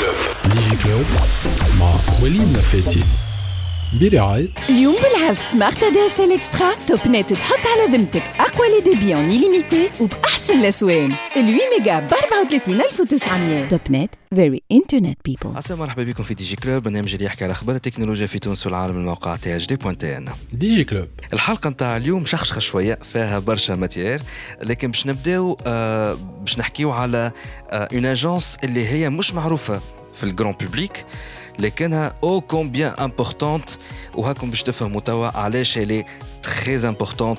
Digiclub. Digiclub مع Walid Lafeti. برعاية اليوم بالعرض smart ADSL extra. Topnet تحط على ذمتك أقوى les débits en illimité وبأحسن الاسوام ال 8 ميجا ب 34900 Topnet very internet people السلام مرحبا بكم في Digiclub برنامج اللي يحكي على أخبار التكنولوجيا في تونس والعالم من موقع تي اتش دي بوان تي ان ديجي كلوب الحلقة نتاع اليوم شخشخة شوية فيها برشا matière لكن باش نبداو آه باش نحكيو على une آه agence اللي هي مش معروفة في ال grand public لكنها ô combien importante وهاكم باش تفهموا توا علاش هي très importante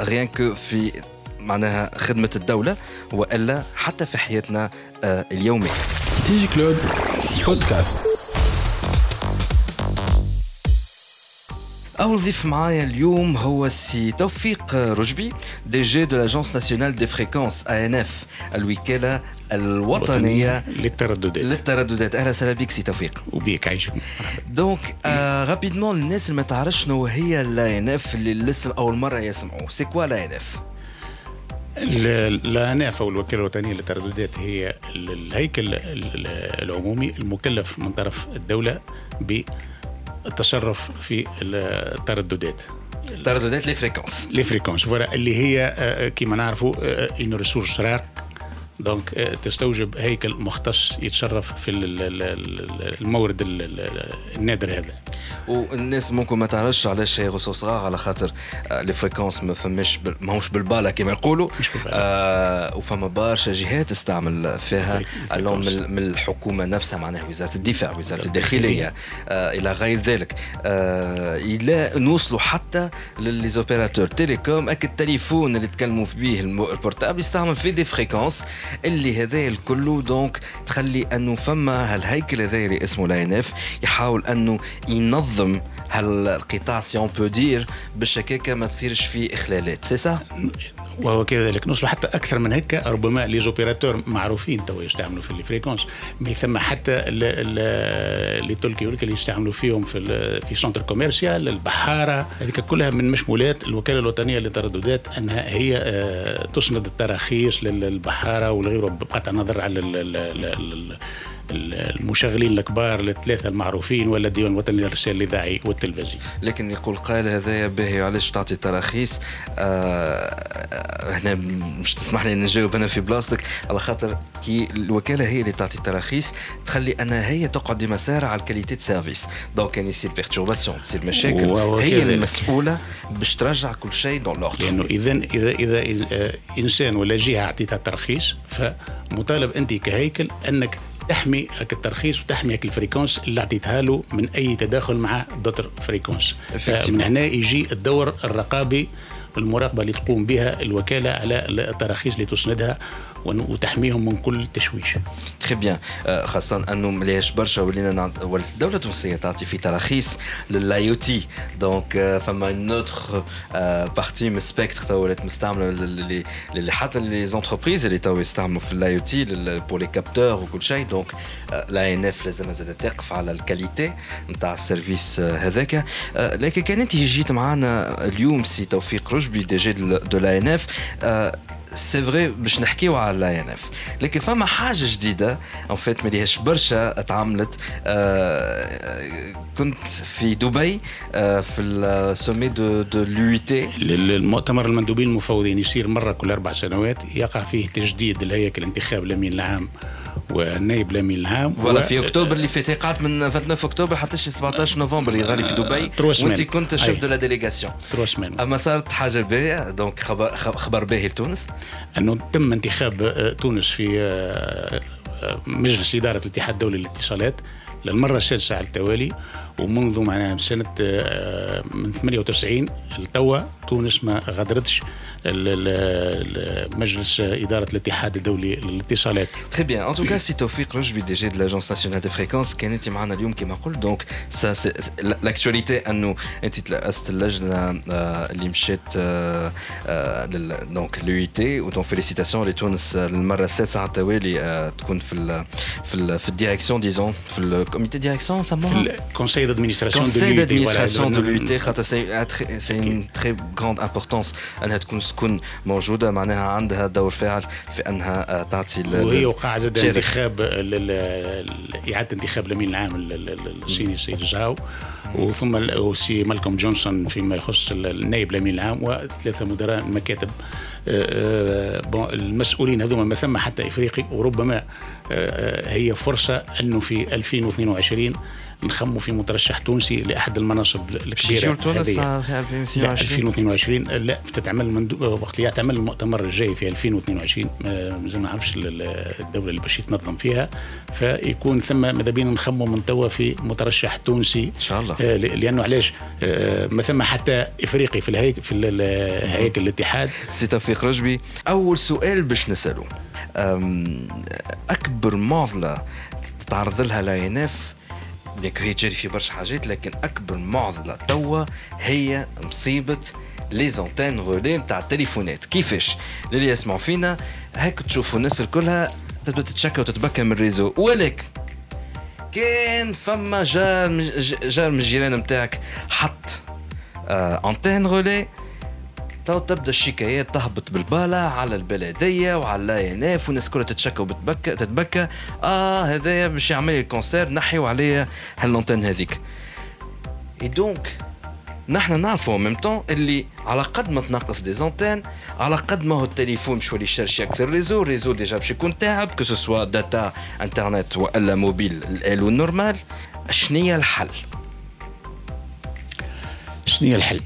rien que في معناها خدمة الدولة وإلا حتى في حياتنا اليومية Digiclub podcast أول ضيف معايا اليوم هو السي توفيق رجبي DG de l'agence nationale des fréquences ANF الوكالة الوطنية للترددات. للترددات. أهلا وسهلا بك سي توفيق. وبيك عايشك donc آه rapidement الناس اللي ما تعرفش شنو هي ال ANF اللي لسه أول مرة يسمعوا c'est quoi ال ANF؟ ال ANF أو الوكالة الوطنية للترددات هي ال- الهيكل ال- العمومي المكلف من طرف الدولة بالتصرف في الترددات. ترددات les fréquences les fréquences voilà اللي هي آه، كما نعرفوا une ressource rare donc آه، تستوجب هيكل مختص يتصرف في ال- ال- ال- المورد ال- ال- النادر هذا. والناس ممكن ما تعرفش علاش هي ressource rare على خاطر آه، les fréquences ما فماش ماهوش بالبالا كما يقولوا. آه وفما برشا جهات تستعمل فيها. اللون. من, الحكومة نفسها معناها وزارة الدفاع وزارة الداخلية آه إلى غير ذلك. آه إلى نوصلوا حتى ل les opérateurs télécom اك التليفون اللي تكلموا الم- ال portable يستعمل في des fréquences اللي هذا الكل donc تخلي أنه فما هالهيكل هذا اللي اسمه l'ANF يحاول أنه ينظم هالقطاع si on peut dire باش هكاكا ما تصيرش فيه إخلالات. سي سا وهو كذلك. نوصلوا حتى أكثر من هيك ربما les opérateurs معروفين تو يستعملوا في ال fréquences mais ثم حتى les talkies اللي يستعملوا فيهم في في centre commercial البحارة هذيك كلها من مشمولات الوكالة الوطنية للترددات أنها هي آه، تسند التراخيص للبحاره والغيره بقطع النظر على المشغلين الكبار الثلاثه المعروفين ولا الديوان الوطني للرسائل الإذاعي والتلفزي لكن يقول قائل هذايا باهي علاش تعطي تراخيص؟ آه هنا مش تسمح لي نجاوب أنا في بلاصتك. على خاطر كي الوكالة هي اللي تعطي التراخيص تخلي انها هي تقعد ديما ساهرة على ال qualité service. donc كان يصير perturbation تصير مشاكل هي. المسؤولة باش ترجع كل شيء dans l'ordre لأنه اذا إذا اذا آه، إنسان ولا جهة اعطيتها ترخيص فمطالب أنت كهيكل أنك تحمي الترخيص وتحمي ال fréquence اللي أعطيتها له من أي تداخل مع d'autres fréquences Effectivement. من هنا يجي الدور الرقابي والمراقبة اللي تقوم بها الوكالة على التراخيص اللي تسندها وتحميهم من كل تشويش. très bien خاصة انه ملياش برشا ولينا. ولات الدولة التونسية تعطي في تراخيص لل IoT donc فما une autre partie من spectre ولات مستعملة اللي حتى les entreprises اللي تو يستعملوا في ال IoT pour les capteurs وكل شيء donc l'ANF لازم زاد تقف على ال qualité نتاع ال service هذاك لكن كان انت جيت معنا اليوم سي توفيق رجبي DG de l'ANF c'est vrai باش نحكيو على ال ANF لكن فما حاجة جديدة en fait مليهاش برشا اتعملت آه، كنت في دبي آه، في ال sommet de de l'UIT المؤتمر المندوبين المفوضين يصير مرة كل أربع سنوات يقع فيه تجديد الهيكل انتخاب الأمين العام. والنائب الامين العام voilà في أكتوبر اللي فات قعدت من 29 أكتوبر حتى شي 17 نوفمبر يظهر لي في دبي trois semaines. وانت كنت. ال chef de la délégation أما صارت حاجة باهية donc خبر خبر باهي لتونس أنه تم انتخاب آه، تونس في آه، آه، مجلس إدارة الاتحاد الدولي للاتصالات للمرة السادسة على التوالي ومنذ معناها من سنة من 98 لتوا تونس ما غادرتش مجلس إدارة الاتحاد الدولي للاتصالات. Très bien. En tout cas, si Tawfiq Rojbi, DG de l'Agence nationale des fréquences, كانت معنا اليوم كما قلت donc سي- l'actualité انه انت ترأست اللجنه اللي مشات donc l'UIT و donc félicitations لتونس للمره السادسه على التوالي تكون في ال في ال في ال direction disons في ال comité direction في سموها ال conseil conseil d'administration conseil d'administration de l'UIT خاطر سي سي une très grande importance. انها تكون تكون موجوده معناها عندها دور فاعل في انها تعطي وهي تشارك. انتخاب إعادة انتخاب الأمين العام ال- ال- ال- الصيني السيد زاو وثم وسي مالكوم جونسون فيما يخص ال- النائب الأمين العام وثلاثة مدراء المكاتب آه، آه، bon، المسؤولين هذوما ما ثم حتى افريقي وربما آه، هي فرصة أنه في 2022 نخموا في مترشح تونسي لأحد المناصب الكبيرة يجيو لتونس هذه. في لا 2022 2022 لا تتعمل من وقت اللي يعتمل المؤتمر الجاي في 2022 ما مازال ما نعرفش ال- ال- الدولة اللي باش يتنظم فيها. فيكون ثم ماذا بينا نخموا من توا في مترشح تونسي. إن شاء الله. آه، لأنه علاش؟ آه، ما ثم حتى إفريقي في الهيك في هياكل الاتحاد. سي توفيق رجبي أول سؤال باش نساله أكبر معضلة تتعرض لها l'ANF لك هي تجري في برشا حاجات لكن أكبر معضلة توا هي مصيبة les antennes relais نتاع التليفونات. كيفاش؟ اللي يسمعوا فينا هيك تشوفوا الناس الكلها تبدأ تتشكى وتتبكى من ال réseau. ولكن كان فما جار جار من الجيران نتاعك حط آه antenne relais تو تبدأ الشكايات تهبط بالبالة على البلدية وعلى ال ANF والناس كلها تتشكى وبتبكى تتبكى آه هذايا باش يعمل لي ال cancer نحيوا عليا هال l'antenne هذيك اي donc نحن نعرفوا même temps اللي على قد ما تنقص des antennes على قد ما هو التليفون باش يولي يشرشي أكثر réseau ال réseau déjà باش يكون تاعب que ce soit data internet وإلا mobile ال allô ال normal شنيا الحل؟ شنو الحل؟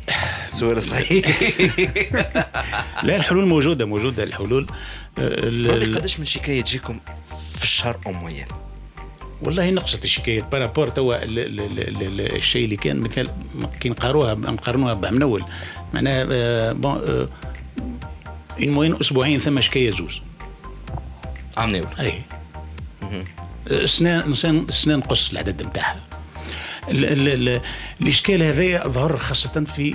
سؤال صحيح لا الحلول موجودة موجودة الحلول. آه، قداش من شكاية تجيكم في الشهر au moins والله نقصت الشكايات. par rapport توا ال- ال- ال- ال- الشيء اللي كان مثال كي نقاروها نقارنوها بعام الأول معناها آه، bon آه، en moyenne أسبوعين ثم شكاية زوز عام ناول أي. سنة سنة سنة نقص العدد نتاعها. ال- ال- ال- الإشكال هذايا ظهر خاصة في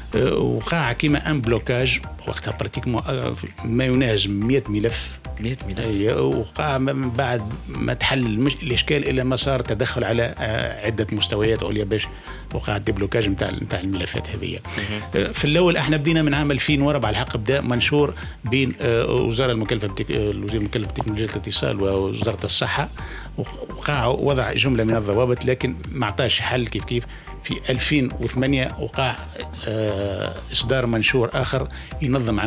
وقع كيما ان blocage وقتها pratiquement ما يناهز 100 ملف 100 مليون أي، وقع من بعد ما تحل المش... الإشكال إلى ما صار تدخل على آه، عدة مستويات عليا باش وقع ال déblocage نتاع نتاع الملفات هذه آه، في الأول إحنا بدينا من عام 2004 على الحق بدا منشور بين آه، وزارة المكلفة بتك... آه، الوزير المكلف بتكنولوجيا الاتصال ووزارة الصحة. وقع وضع جملة من الضوابط لكن ما عطاش حل كيف كيف في 2008 وقع آه، إصدار منشور آخر ينظم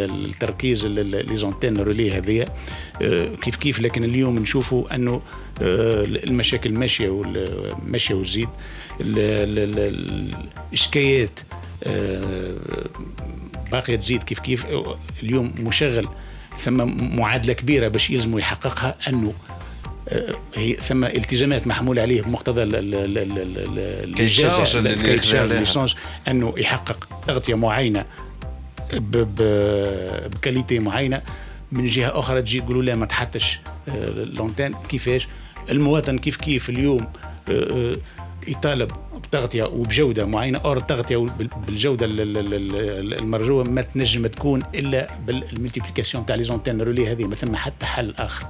ال- التركيز les antennes-relais هذه. آه، كيف كيف؟ لكن اليوم نشوفوا أنه آه، المشاكل ماشية وال- ماشية وتزيد. ال- ال- ال- الإشكاليات آه، باقية تزيد. كيف كيف؟ اليوم مشغل ثم معادلة كبيرة باش يلزموا يحققها أنه هي ثم التزامات محمول عليه بمقتضى ال- ال- ال- ال- ال- كي الإجازة، à charge اللي كي يخزن à charge عليها. ال licence أنه يحقق تغطيه معينه ب qualité معينة. من جهة أخرى تجي تقولوا لا ما تحطش آه، l'antenne. كيفاش؟ المواطن كيف كيف اليوم آه، آه، يطالب بتغطية وبجودة معينة or التغطية بال- بالجودة ال- ال- ال- المرجوة ما تنجم تكون إلا بال multiplication تاع les antennes-relais هذه ما ثم حتى حل آخر.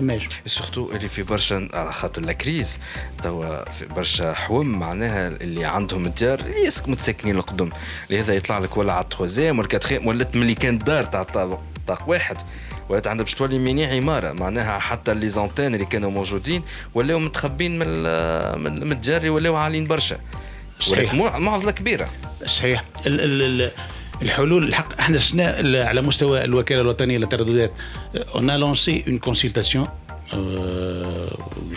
ما ثماش سورتو اللي في برشا على خاطر الكريز توا في برشا حوم معناها اللي عندهم الدار اللي يسك متساكنين القدم. لهذا يطلع لك ولا على ولا الكاتخيم ولات ملي كان دار تاع طاق واحد. ولات عندها باش تولي ميني عمارة. معناها حتى لي زونتين اللي كانوا موجودين ولاو متخبين من من الجاري ولاو عاليين برشا. صحيح. معضلة كبيرة. صحيح. ال ال ال الحلول الحق إحنا سنا على مستوى الوكالة الوطنية للترددات on a lancé une consultation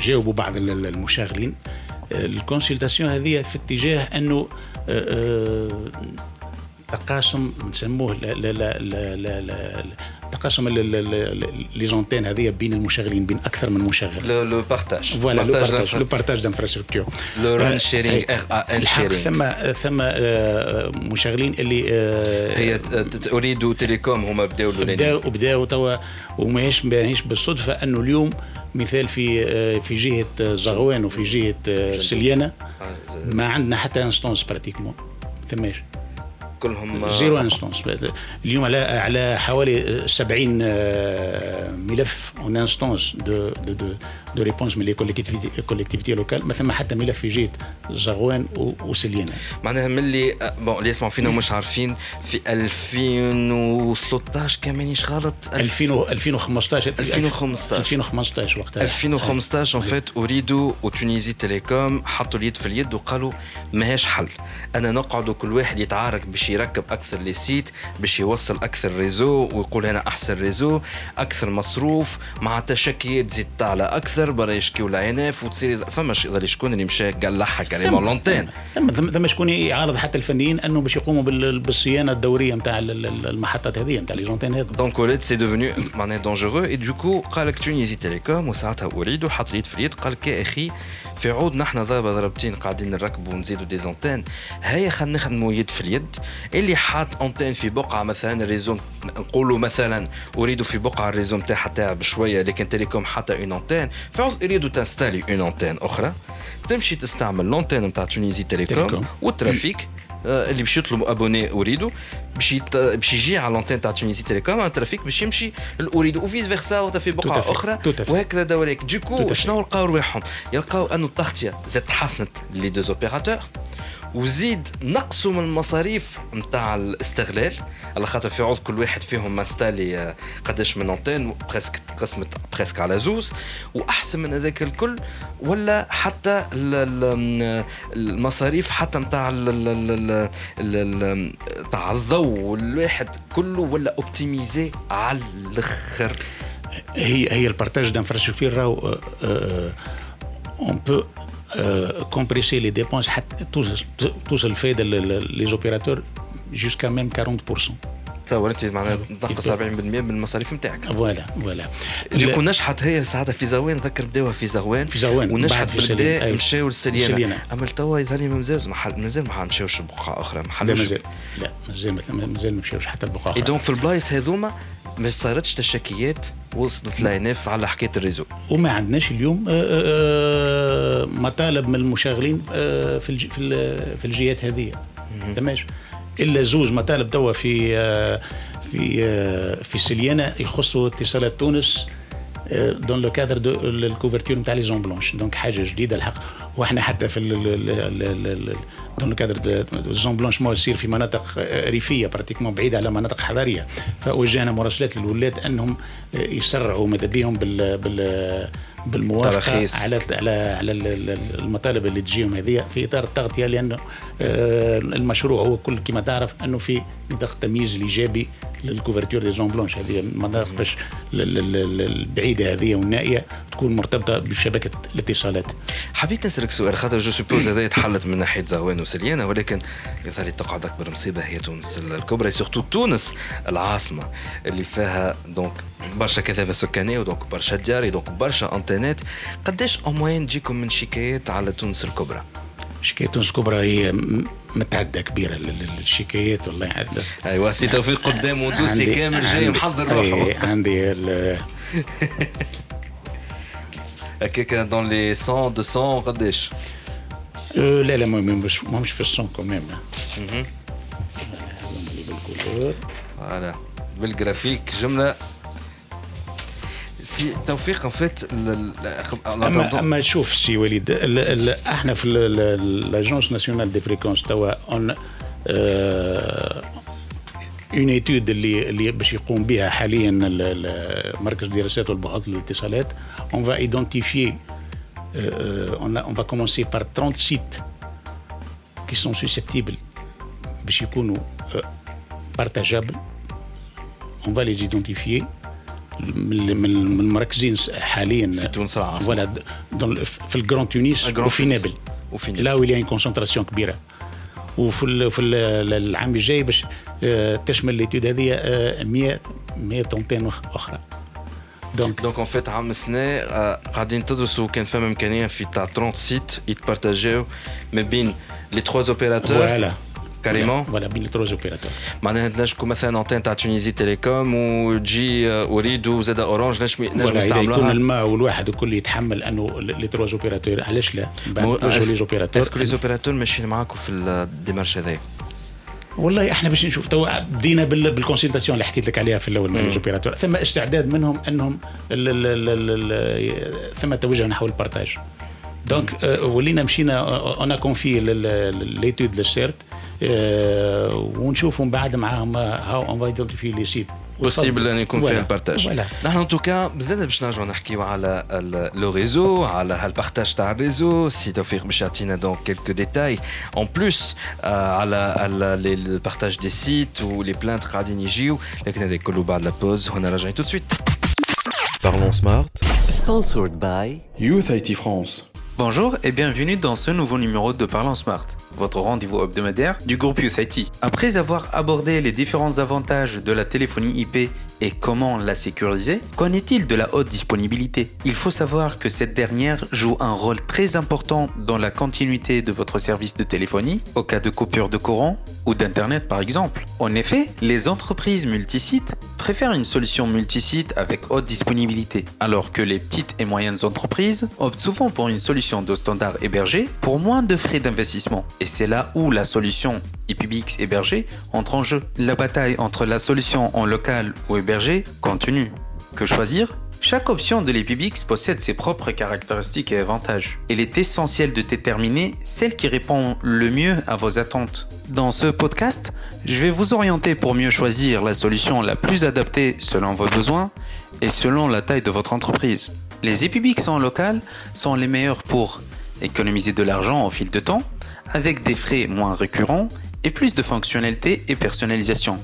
جاوبوا بعض ال- ال- المشاغلين. ال consultation هذه في اتجاه أنه آه، آه، تقاسم نسموه تقاسم les antennes هذه بين المشغلين بين أكثر من مشغل le partage voilà le partage le partage d'infrastructure le en: RAN sharing RAN sharing ثم ثم آه، مشغلين اللي آه، هي أوريدو تيليكوم هما بداوا بداوا بداوا توا وماهيش ماهيش بالصدفة أنه اليوم مثال في آه، في جهة زغوان وفي جهة سليانة. ما عندنا حتى instance pratiquement ثماش. كلهم zéro instance اليوم على على حوالي 70 آه، ملف en instance de de de, de réponse من les collectivités locales. ما ثم حتى ملف في جهه زغوان وسليانه معناها ملي بون اللي يسمعوا فينا ومش عارفين في 2013 كان مانيش غلط؟ 2015 2015 2015 وقتها. 2015 اون فيت اريدوا وتونيزي تيليكوم حطوا اليد في اليد وقالوا ماهيش حل. أنا نقعدوا كل واحد يتعارك باش يركب أكثر لي سيت باش يوصل أكثر ريزو ويقول أنا أحسن ريزو أكثر مصروف مع تشكيات تزيد تعلى أكثر برا يشكيو العناف وتصير فما شكون اللي مشى قلعها كريمون لونتين ثم شكون يعارض حتى الفنيين أنه باش يقوموا بالصيانة الدورية نتاع المحطات هذه نتاع لي زونتين هذو. دونك ولات سي دوفوني معناها دونجورو اي دوكو قال لك تونيزي تيليكوم وساعتها أريد وحط في اليد قال لك يا أخي في عود نحن ضربة ضربتين قاعدين نركبوا ونزيدوا دي زونتين. هيا خلينا نخدموا يد في اليد. اللي حاط اونتين في بقعة مثلا الريزو نقولوا مثلا اريد في بقعة الريزو نتاعها تعب شوية لكن تيليكوم حتى اون اونتين فعود اريدوا تنستالي اون اونتين أخرى. تمشي تستعمل l'antenne نتاع تونيزي تيليكوم. وال trafic. اللي باش يطلب abonné أوريدو باش باش يجي على l'antenne تاع تونيزي تيليكوم ال trafic باش يمشي لأوريدو و vice versa في بقعه أخرى وهكذا دواليك. du coup شنو لقاو رواحهم؟ يلقاو أنه التغطية زاد تحسنت les deux opérateurs وزيد نقصوا من المصاريف نتاع الاستغلال. على خاطر في عوض كل واحد فيهم م installer آه، قداش من antenne presque قسمت presque على زوز وأحسن من هذاك الكل. ولا حتى المصاريف حتى نتاع نتاع الضوء والواحد كله ولا optimisé على الآخر. هي هي ال partage d'infrastructure راهو on peut compresser les dépenses توصل الفائده les opérateurs jusqu'à même 40% تصور انت معناها تنقص 40% من المصاريف نتاعك voilà voilà يكون نجحت هي ساعتها في زغوان ذكر بداوها في زغوان في زغوان ونجحت بالبدايه مشاو للسليانه أما توا يظهر ما مازال محل مازال ما مشاوش بقعه أخرى محل لا مازال لا مازال مازال ما مشاوش حتى لبقعة أخرى. donc في البلايص هذوما ما صارتش تشكيات وصلت لعناف على حكاية ال réseau. وما عندناش اليوم آه، آه، مطالب من المشغلين آه، في في الجهات هذه. ثماش إلا زوج مطالب توا في في في سليانة يخصوا اتصالات تونس dans le cadre de la couverture نتاع les zones blanches donc حاجة جديدة الحق. وإحنا حتى في dans cadre zones blanches même يصير في مناطق ريفيه pratiquement بعيده على مناطق حضريه فوجهنا مراسلات للولاة انهم يسرعوا ماذا بهم بال بال بالموافقه على على على المطالب اللي تجيهم هذه في اطار التغطيه لأنه آه، المشروع هو كل كما تعرف انه في نطاق تمييز الايجابي لل couverture des zones blanches هذه المناطق باش البعيده هذه والنائيه تكون مرتبطه بشبكه الاتصالات. حبيت نسالك سؤال. خاطر je suppose هذا تحلت من ناحية زغوان وسليانة ولكن يظهر تقعد أكبر مصيبه هي تونس الكبرى surtout تونس العاصمة اللي فيها donc برشا كثافه سكانية و donc برشا دياري donc برشا انترنت قداش أو موين تجيكم من شكايات على تونس الكبرى؟ شكاية تونس الكبرى هي متعدة كبيرة للشكايات والله عدة ايوا سي توفيق قدام دوسي كامل جاي محضر روحه. عندي هكاك دون لي 100 200 قداش؟ لا لا مش مش في الصون كوميم فوالا بالجرافيك جمله سي توفيق ان فيت اما اما شوف سي وليد احنا في لاجونس ناسيونال دي فريكونس توا اون اون ايتود اللي اللي باش يقوم بها حاليا مركز الدراسات والبحوث للاتصالات. on va identifier on va commencer par 30 sites qui sont susceptibles باش يكونوا partageables on va les identifier من المركزين حاليا. في تونس voilà في ال grand تونس وفي نابل. وفي نابل. لا وين concentration كبيرة. وفي ال في ال العام الجاي باش آه، تشمل l'étude هذه 100 centaine أخرى donc donc en fait عام سنه قاعدين تدرسوا كان فما امكانيه في تاع 30 sites يتبارتاجيو ما بين les trois opérateurs voilà carrément voilà بين les trois opérateurs معناها تنجموا مثلا انتين تاع تونيزي تيليكوم وتجي اريد وزاد اورانج نجم نجم نستعملوها يكون الماء والواحد الكل يتحمل انه les trois opérateurs علاش لا؟ بعد les opérateurs est-ce que les opérateurs ماشيين معاكم في ال démarche هذايا؟ والله إحنا باش نشوف تو بدينا بال consultation اللي حكيت لك عليها في الأول مع ال opérateurs ثم استعداد منهم انهم ثم توجه نحو البارتاج دونك ولينا مشينا أنا كونفي ليتود للسيرت ونشوفوا من بعد معاهم هاو اون في لي سيت بوسيبل ان يكون فيها البارتاج نحن ان توكا بزاف باش نرجعوا نحكيو على لو ريزو على هالبارتاج تاع الريزو سي توفيق باش يعطينا دونك كيلكو ديتاي اون بلوس على البارتاج دي سيت ولي بلانت قاعدين يجيو لكن هذا كله بعد لا بوز هنا راجعين تو سويت Parlons Smart. Sponsored by Youth IT France. Bonjour et bienvenue dans ce nouveau numéro de Parlons Smart, votre rendez-vous hebdomadaire du groupe USIT. Après avoir abordé les différents avantages de la téléphonie IP et comment la sécuriser, qu'en est-il de la haute disponibilité? Il faut savoir que cette dernière joue un rôle très important dans la continuité de votre service de téléphonie, au cas de coupure de courant ou d'Internet par exemple. En effet, les entreprises multisites préfèrent une solution multisite avec haute disponibilité, alors que les petites et moyennes entreprises optent souvent pour une solution de standard hébergé pour moins de frais d'investissement. Et c'est là où la solution IPBX hébergé entre en jeu. La bataille entre la solution en local ou continue. Que choisir? Chaque option de l'EPBX possède ses propres caractéristiques et avantages. Il est essentiel de déterminer celle qui répond le mieux à vos attentes. Dans ce podcast, je vais vous orienter pour mieux choisir la solution la plus adaptée selon vos besoins et selon la taille de votre entreprise. Les EPBX en local sont les meilleurs pour économiser de l'argent au fil de temps, avec des frais moins récurrents et plus de fonctionnalités et personnalisation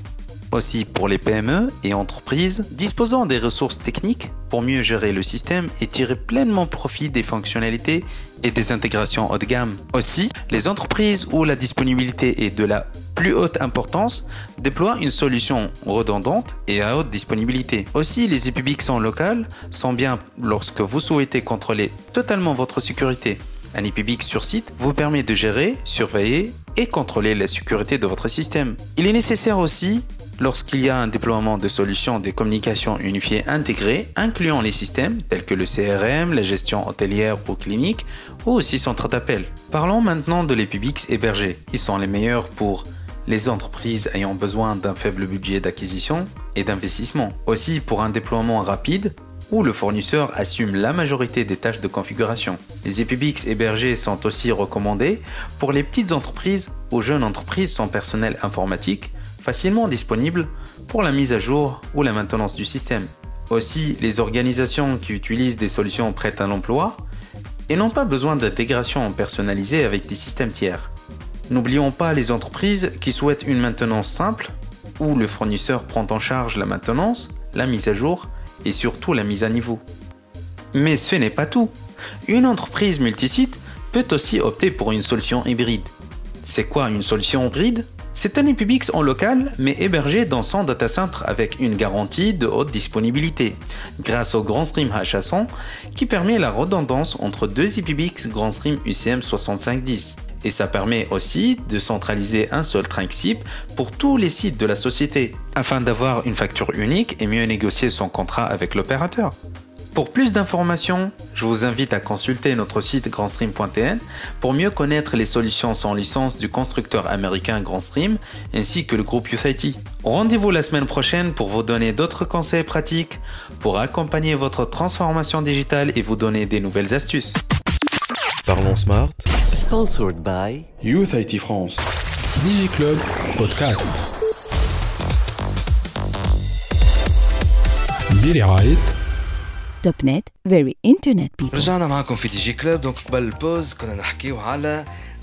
aussi pour les PME et entreprises disposant des ressources techniques pour mieux gérer le système et tirer pleinement profit des fonctionnalités et des intégrations haut de gamme. Aussi, les entreprises où la disponibilité est de la plus haute importance déploient une solution redondante et à haute disponibilité. Aussi, les sont locales sont bien lorsque vous souhaitez contrôler totalement votre sécurité. Un IPBX sur site vous permet de gérer, surveiller et contrôler la sécurité de votre système. Il est nécessaire aussi lorsqu'il y a un déploiement de solutions de communication unifiées intégrées, incluant les systèmes tels que le CRM, la gestion hôtelière ou clinique, ou aussi centre d'appel. Parlons maintenant de l'EPBX hébergés. Ils sont les meilleurs pour les entreprises ayant besoin d'un faible budget d'acquisition et d'investissement. Aussi pour un déploiement rapide où le fournisseur assume la majorité des tâches de configuration. Les EPBX hébergés sont aussi recommandés pour les petites entreprises ou jeunes entreprises sans personnel informatique facilement disponible pour la mise à jour ou la maintenance du système. Aussi, les organisations qui utilisent des solutions prêtes à l'emploi et n'ont pas besoin d'intégration personnalisée avec des systèmes tiers. N'oublions pas les entreprises qui souhaitent une maintenance simple, où le fournisseur prend en charge la maintenance, la mise à jour et surtout la mise à niveau. Mais ce n'est pas tout. Une entreprise multisite peut aussi opter pour une solution hybride. C'est quoi une solution hybride? C'est un en local, mais hébergé dans son data center avec une garantie de haute disponibilité, grâce au GrandStream H100 qui permet la redondance entre deux EPBX GrandStream UCM 6510. Et ça permet aussi de centraliser un seul trinque SIP pour tous les sites de la société, afin d'avoir une facture unique et mieux négocier son contrat avec l'opérateur. Pour plus d'informations, je vous invite à consulter notre site grandstream.tn pour mieux connaître les solutions sans licence du constructeur américain Grandstream ainsi que le groupe USIT. Rendez-vous la semaine prochaine pour vous donner d'autres conseils pratiques pour accompagner votre transformation digitale et vous donner des nouvelles astuces. Parlons Smart. Sponsored by Youth IT France. DigiClub Podcast. توب نت فيري انترنت بيبل رجعنا معكم في دي جي كلوب دونك قبل البوز كنا نحكيو على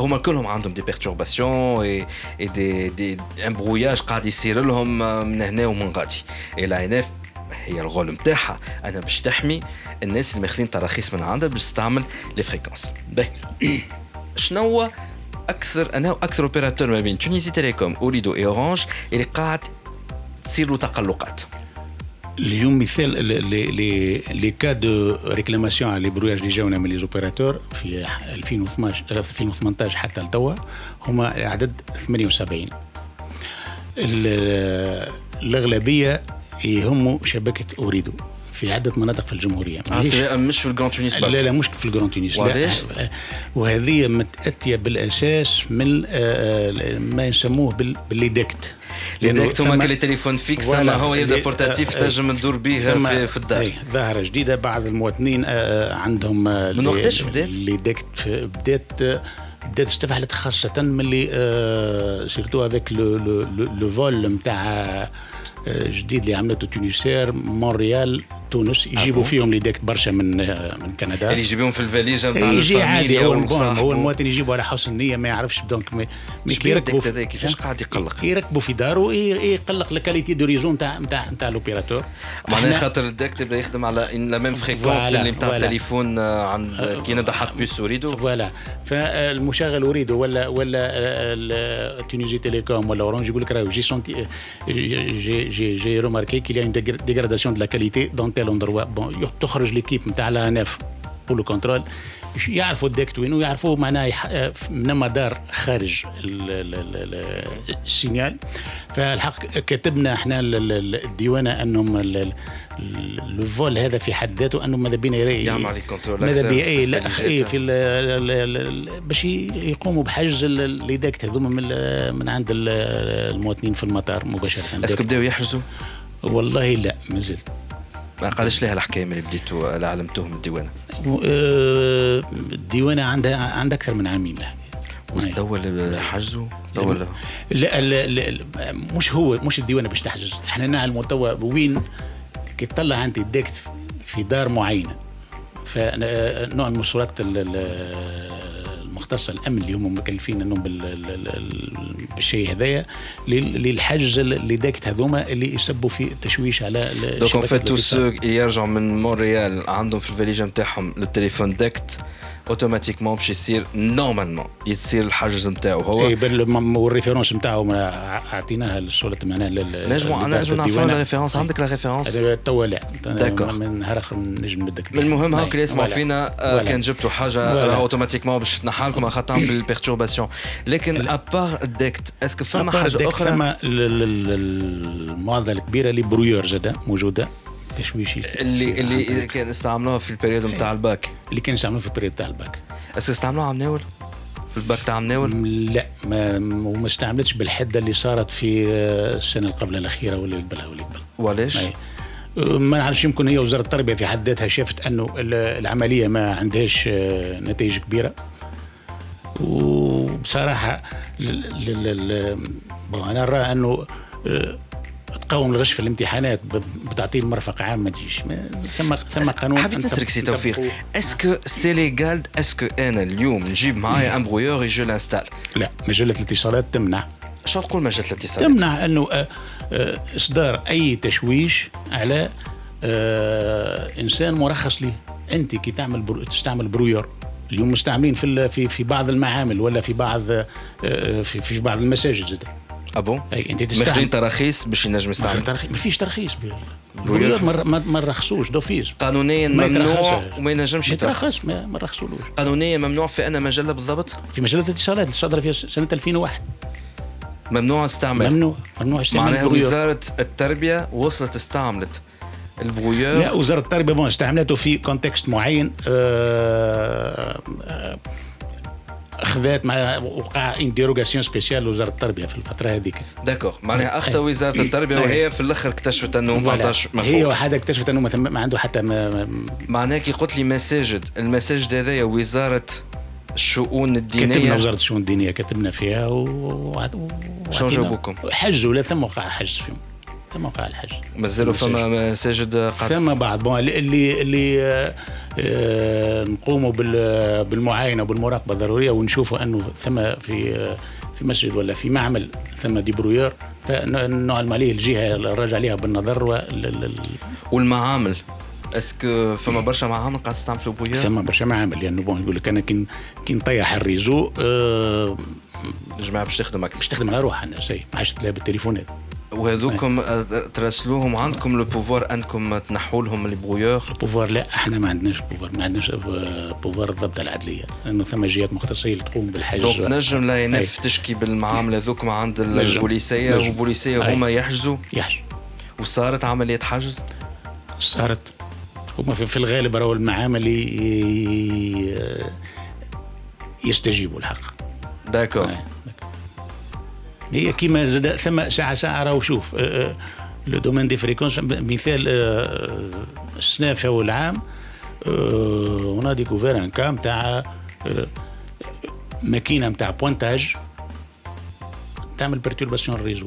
هما كلهم عندهم des perturbations et des des brouillages قاعد يصير لهم من هنا ومن غادي. اي ان هي الغول نتاعها أنا باش تحمي الناس اللي ماخذين تراخيص من عندها باش تستعمل les fréquences شنو أكثر أنا أكثر opérateur ما بين تونيزي تيليكوم اوريدو إي أورانج اللي قاعد تصير له تقلقات. اليوم مثال les cas de réclamation على les brouillages اللي جاونا من les opérateurs في 2012 2018 حتى لتوا هما عدد 78 الاغلبيه يهموا شبكه اوريدو في عدة مناطق في الجمهورية. آه مش في ال grand تونس لا لا مش في ال grand تونس لا. وهذه متأتية بالأساس من ما يسموه بال les DECT les DECT هما كلي téléphone fixe اما هو يبدأ portatif تنجم تدور به في, في الدار. ظاهرة جديدة بعض المواطنين عندهم من وقتاش بدات؟ les DECT بدات بدات استفحلت خاصة ملي surtout avec le vol نتاع جديد اللي عملته تونيسار مونريال تونس يجيبوا فيهم les DECT برشا من من كندا. اللي يجيبهم في الفاليجه نتاع يجي عادي هو هو المواطن يجيبه على حسن النية ما يعرفش donc مش يركبوا كيفاش قاعد يقلق؟ يركبوا في داره يقلق la qualité du réseau نتاع نتاع نتاع l'opérateur معناها خاطر الديكت يبدا يخدم على لا ميم فريكونس اللي نتاع التليفون عند كي نبدا حط بيس وريدو فوالا فالمشغل وريدو ولا ولا تونيزي تيليكوم ولا أورانج يقول لك راهو جي سونتي جي j'ai remarqué qu'il y a une dégradation de la qualité dans tel endroit. Bon, il y a l'équipe, tu as la NF pour le contrôle. يعرفوا الديكت وين ويعرفوا معناها من مدار خارج السينيال فالحق كتبنا إحنا الديوانه انهم الفول هذا في حد ذاته انه ماذا بينا يعمل ماذا بي اي لا اي في باش يقوموا بحجز الديكت هذوما من من عند المواطنين في المطار مباشره اسكو بداوا يحجزوا؟ والله لا ما زلت ما قالش لها الحكاية اللي بديتوا اللي علمتوهم الديوانة؟ الديوانة عندها عندها أكثر من عامين لها والدول حجزوا دول لا, لا, لا مش هو مش الديوانة باش تحجز. إحنا نعلموا توا وين؟ كي تطلع الديكت في دار معينة. فنوع من صورات المختصه الأمن اللي هم مكلفين إنهم بالشيء هذايا للحجز اللي داكت هذوما اللي يسبوا في تشويش على دونك اون فيت تو سو يرجعوا من مونريال عندهم في الفاليجه نتاعهم التليفون داكت automatiquement باش يصير normalement يصير الحجز نتاعو هو اي وال référence نتاعو اعطيناها للسلطه معناها نجموا نجموا نعرفوا les références عندك les références؟ توا لا. D'accord من نهار اخر نجم ندك المهم هاك اللي يسمعوا فينا. كان جبتوا حاجة automatiquement باش تنحى لكم خاطر في ال perturbation لكن à part ال DECT est-ce que فما حاجة أخرى؟ فما المعضلة الكبيرة ال les brouilleurs زاده موجودة. تشويشي اللي اللي كان استعملوها في ال période نتاع الباك. اللي كان يستعملوه في ال période نتاع ال bac. est-ce que استعملوها عام ناول في الباك تاع مناول؟ لا ما وما استعملتش بالحدة اللي صارت في السنة اللي قبل الأخيرة واللي قبلها واللي قبل. وعلاش؟ ما نعرفش يمكن هي وزارة التربية في حد ذاتها شافت أنه العملية ما عندهاش نتائج كبيرة. وبصراحة أنا نرى أنه تقاوم الغش في الامتحانات بتعطيل مرفق عام ما تجيش. ثم ثم قانون حبيت نسالك سي توفيق. est-ce que c'est légal est-ce que أنا اليوم نجيب معايا un brouilleur je l'installe لا مجلة الاتصالات تمنع. شو تقول مجلة الاتصالات؟ تمنع أنه إصدار أي تشويش على إنسان مرخص ليه أنت كي تعمل brou... تستعمل brouilleur اليوم مستعملين في في في بعض المعامل ولا في بعض في في بعض المساجد ah bon إي أنت تستعمل. تراخيص باش ينجم يستعمل. ما فيش ترخيص ما ما رخصوش d'office قانونيا ممنوع وما ينجمش يترخص ما رخصولوش قانونيا ممنوع في أنا مجلة بالضبط؟ في مجلة الاتصالات اللي صدر في سنة 2001 ممنوع استعمل. ممنوع. ممنوع استعمال معناها وزارة التربية وصلت استعملت. ال brouilleur لا وزارة التربية bon استعملته في contexte معين. آه آه اخذات مع وقع une dérogation spéciale لوزارة التربية في الفترة هذيك d'accord معناها اخطا وزارة التربية أي. وهي في الأخر اكتشفت أنه ما. عطاش هي مفهوم وحدها اكتشفت أنه ما, عنده حتى ما معناها كي قلت لي مساجد المساجد هذايا وزارة الشؤون كتبنا الدينيه وزارة الشؤون الدينية كتبنا فيها و... و... شنو جاوبوكم؟ حجز ولا ثم وقع حجز فيهم ثم وقع الحجز مازالوا فما مساجد قاعد ثم بعض. bon اللي اللي آه، آه، نقوموا بال- بالمعاينة وبالمراقبة الضروريه ونشوفوا أنه ثم في آه، في مسجد ولا في معمل ثم des brouilleurs فنعلم عليه الجهة الراجع عليها بالنظر وال- ال- ال- والمعامل. est-ce que فما برشا معامل قاعد تستعملوا brouilleur ثم برشا معامل. لأنه bon يقول لك أنا كي كي نطيح ال réseau الجماعة باش تخدم باش أكثر تخدم على روحها الناس هي ما عادش تلاقي بالتليفونات وهذوكم آه، تراسلوهم عندكم le pouvoir أنكم تنحوا لهم ال brouilleur pouvoir لا إحنا ما عندناش pouvoir ما عندناش آه، pouvoir الضبط العدلية لأنه ثم جهات مختصه اللي تقوم بالحجز donc نجم لا. ينف تشكي بالمعاملة هذوكم عند. البوليسية. والبوليسيه. هما يحجزوا يحج وصارت عملية حجز صارت هما في, في الغالب راهو المعامل ي- يستجيبوا الحق d'accord آه. هي كيما زاد ثم ساعه ساعة راهو شوف آه، آه، le domaine des fréquences مثال آه، السنة في اول عام on a découvert un cas نتاع ماكينة نتاع pointage تعمل perturbation ال réseau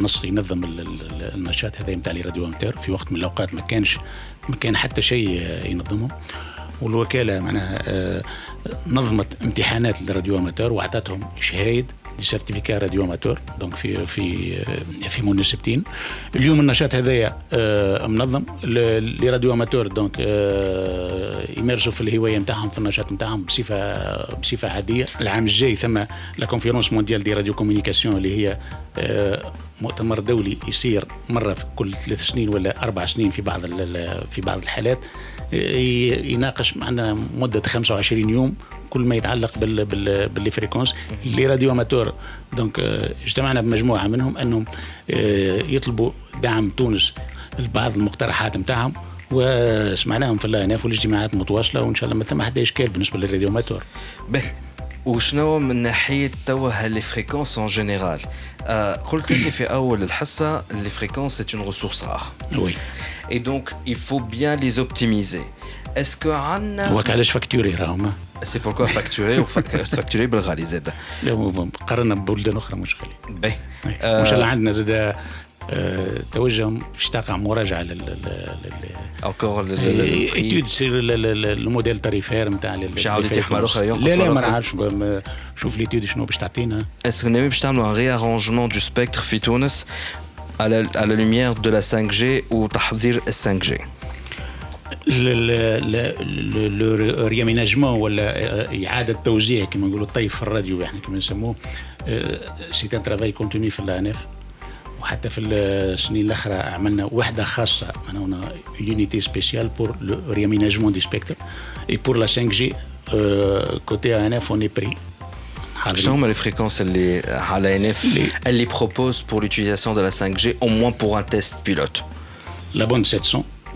آه، نص ينظم ال- ال- النشاط هذا نتاع ال radio amateur في وقت من الأوقات ما كانش ما كان حتى شيء آه، ينظمه والوكالة معناها آه، نظمت امتحانات لل radio amateur وأعطتهم شهايد des certificats radio amateur donc في في آه، في مناسبتين. اليوم النشاط هذايا آه، منظم. les radio amateurs donc آه، يمارسوا في الهواية نتاعهم في النشاط نتاعهم بصفة بصفة عادية. العام الجاي ثم la conférence mondiale des radiocommunications اللي هي آه، مؤتمر دولي يصير مرة في كل ثلاث سنين ولا أربع سنين في بعض في بعض الحالات. ي- يناقش معنا مدة 25 يوم. كل ما يتعلق بال بال بال fréquences les radio amateurs. donc آه، اجتمعنا بمجموعة منهم أنهم آه، يطلبوا دعم تونس لبعض المقترحات نتاعهم وسمعناهم في الله والاجتماعات متواصلة وإن شاء الله ما ثم حتى إشكال بالنسبة لل radio amateur. وشنو من ناحية توا هاللي فريكونس اون جينيرال آه قلت أنت في أول الحصة لي فريكونس سي اون ريسورس رار وي et donc il faut bien les optimiser. Est-ce que عندنا هو علاش فاكتوري راهم؟ سي بوركوا فاكتوري وفاكتوري بالغالي زاد لا، قارنا ببلدان اخرى مش غالي باهي آه. ان شاء الله عندنا زاد آه، توجه باش تقع مراجعه لل لل- encore لل ايتود تصير الموديل تاريفير نتاع باش يعاود يتيح مرة أخرى، ينقص لا لا مرة ما أخرى. نعرفش ما- شوف ليتود شنو باش تعطينا Est-ce que ناوي باش تعملوا un réarrangement du spectre في تونس à la, à la lumière de la 5G وتحضير ال 5G لو رياميناجمون ولا اعاده توزيع كما نقولوا الطيف في الراديو احنا كما نسموه سي ان ترافاي كونتينيو في الانف وحتى في السنين الاخرى عملنا وحده خاصه معناها يونيتي سبيسيال بور لو رياميناجمون دي سبيكتر اي بور لا 5 جي كوتي انف اون بري شنو هما les fréquences اللي على NF اللي- اللي propose pour l'utilisation de la 5G au moins pour un test pilote لا بون 700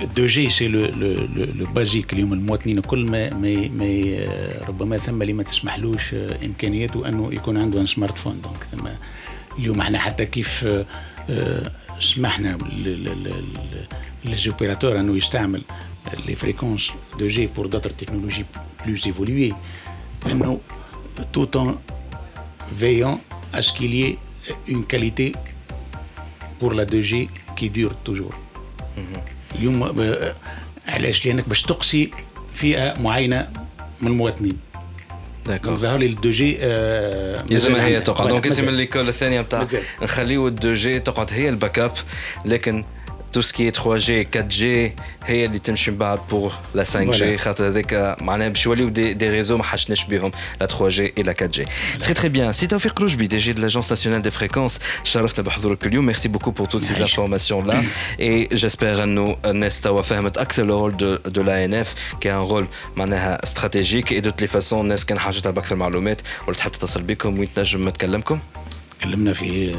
ال deux G c'est le le basique اليوم المواطنين الكل ما ما ما ربما ثم اللي ما تسمحلوش إمكانياته أنه يكون عنده un smartphone donc ثم اليوم إحنا حتى كيف سمحنا ل les opérateurs أنه يستعمل les fréquences deux G pour d'autres technologies plus évoluées أنه tout en veillant à ce qu'il y ait une qualité pour la 2G qui dure toujours. اليوم علاش؟ لأنك باش تقصي فئة معينة من المواطنين. دونك ظهر لي الدو جي لازم هي تقعد. دونك انت من ليكول الثانية نتاع نخليو الدو جي تقعد هي الباك أب لكن تو سكي 3 جي 4 جي هي اللي تمشي من بعد بور لا 5 جي خاطر هذاك معناها باش يوليو دي, دي ريزو ما حشناش بهم لا 3 جي اي لا 4 جي تري تري بيان سي توفيق روجبي دي جي de l'agence nationale des fréquences شرفنا بحضورك اليوم ميرسي بوكو بور توت سيز انفورماسيون لا اي جيسبر انه الناس توا فهمت اكثر لو رول دو, دو لا ان اف كي ان رول معناها استراتيجيك اي دو لي فاسون الناس كان حاجتها باكثر معلومات ولا تحب تتصل بكم وين تنجم تكلمكم؟ تكلمنا في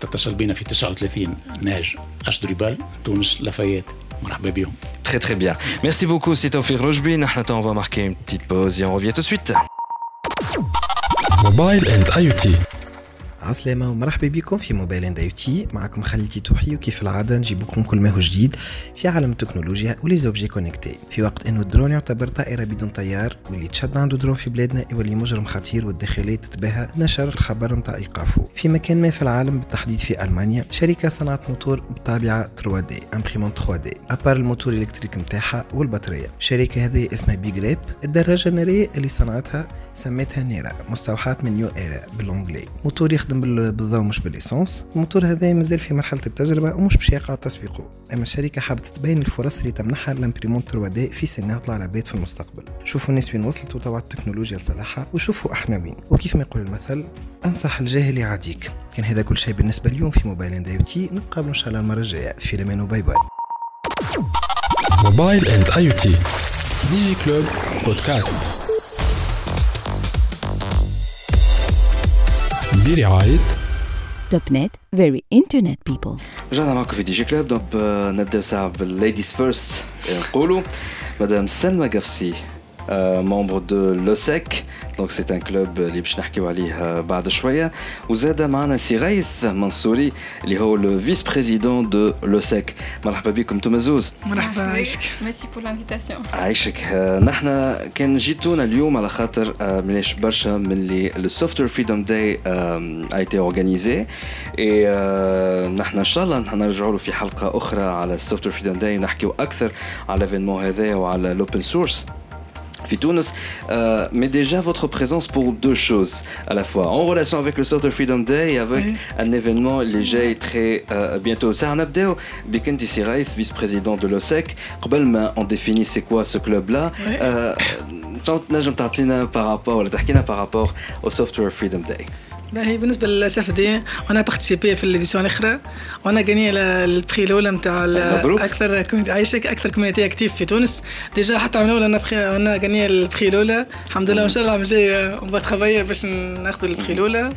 تتصل بنا في 39 ناج اشدريبال تونس لافايات مرحبا بهم Très très bien. Merci beaucoup Sitofi Rojbi. Nahna, on va marquer une petite pause et on revient tout de suite. موبايل اند اي تي عسلامة ومرحبا بكم في Mobile and IT. معكم خالتي توحي وكيف العادة؟ نجيب لكم كل ما هو جديد في عالم التكنولوجيا و les objets connectés في وقت إنه الدرون يعتبر طائرة بدون طيار واللي تشد عنده درون في بلادنا يولي مجرم خطير والداخلية تتباهى نشر الخبر متاع إيقافه. في مكان ما في العالم بالتحديد في ألمانيا شركة صنعت موتور بطابعة 3D imprimante 3D à part ال moteur électrique متاعها والبطارية. الشركة هذه اسمها BigRep الدراجة النارية اللي صنعتها سميتها NERA مستوحاة من New Era بالانجلي موتور يخدم بالضوء مش بال essence ال moteur هذا مازال في مرحلة التجربة ومش باش يقع تسويقه أما الشركة حابة تبين الفرص اللي تمنحها ال imprimante 3D في وطلع العباد في المستقبل. شوفوا الناس وين وصلت وتوا التكنولوجيا صلاحها وشوفوا إحنا وين وكيف ما يقول المثل أنصح الجاهل يعاديك. كان هذا كل شيء بالنسبة اليوم في Mobile and IT. نتقابلوا إن شاء الله المرة الجاية. في الامان و bye bye موبايل إند آي تي. ديجي كلوب بودكاست برعاية توب نت فيري انترنت بيبل رجعنا معكم في دي جي كلاب دونك نبداو ساعة بالليديز فيرست نقولوا مدام سلمى قفسي ممبر دو لوسيك دونك سي ان كلوب اللي باش نحكيو عليه بعد شوية. وزاد معنا سي غيث منصوري اللي هو le vice-président de l'OSEC مرحبا بكم أنتم زوز. مرحبا عايشك. merci pour l'invitation عايشك. نحن كان جيتونا اليوم على خاطر مليش برشا من اللي ال Software Freedom Day a été organisé. et نحن إن شاء الله نحن نرجعوا له في حلقة أخرى على ال Software Freedom Day نحكيو أكثر على ال événement هذا وعلى ال open source في تونس, euh, mais déjà votre présence pour deux choses à la fois, en relation avec le Software Freedom Day et avec un événement léger et très euh, bientôt. Sarah Nabdeo, Bikenti Siraif, vice-président de l'OSEC, on définit c'est quoi ce club-là. Oui. Euh, par rapport, par rapport au Software Freedom Day. باهي بالنسبة للأسف دي وأنا بارتيسيبي في الإديسيون الأخرى وأنا غني البري الأولى نتاع. أكثر عايشك أكثر كوميونتي اكتيف في تونس. ديجا حتى عملوا لنا بخي أنا غني البري الأولى. الحمد لله وإن شاء الله العام الجاي اون باش ناخذ البري الأولى.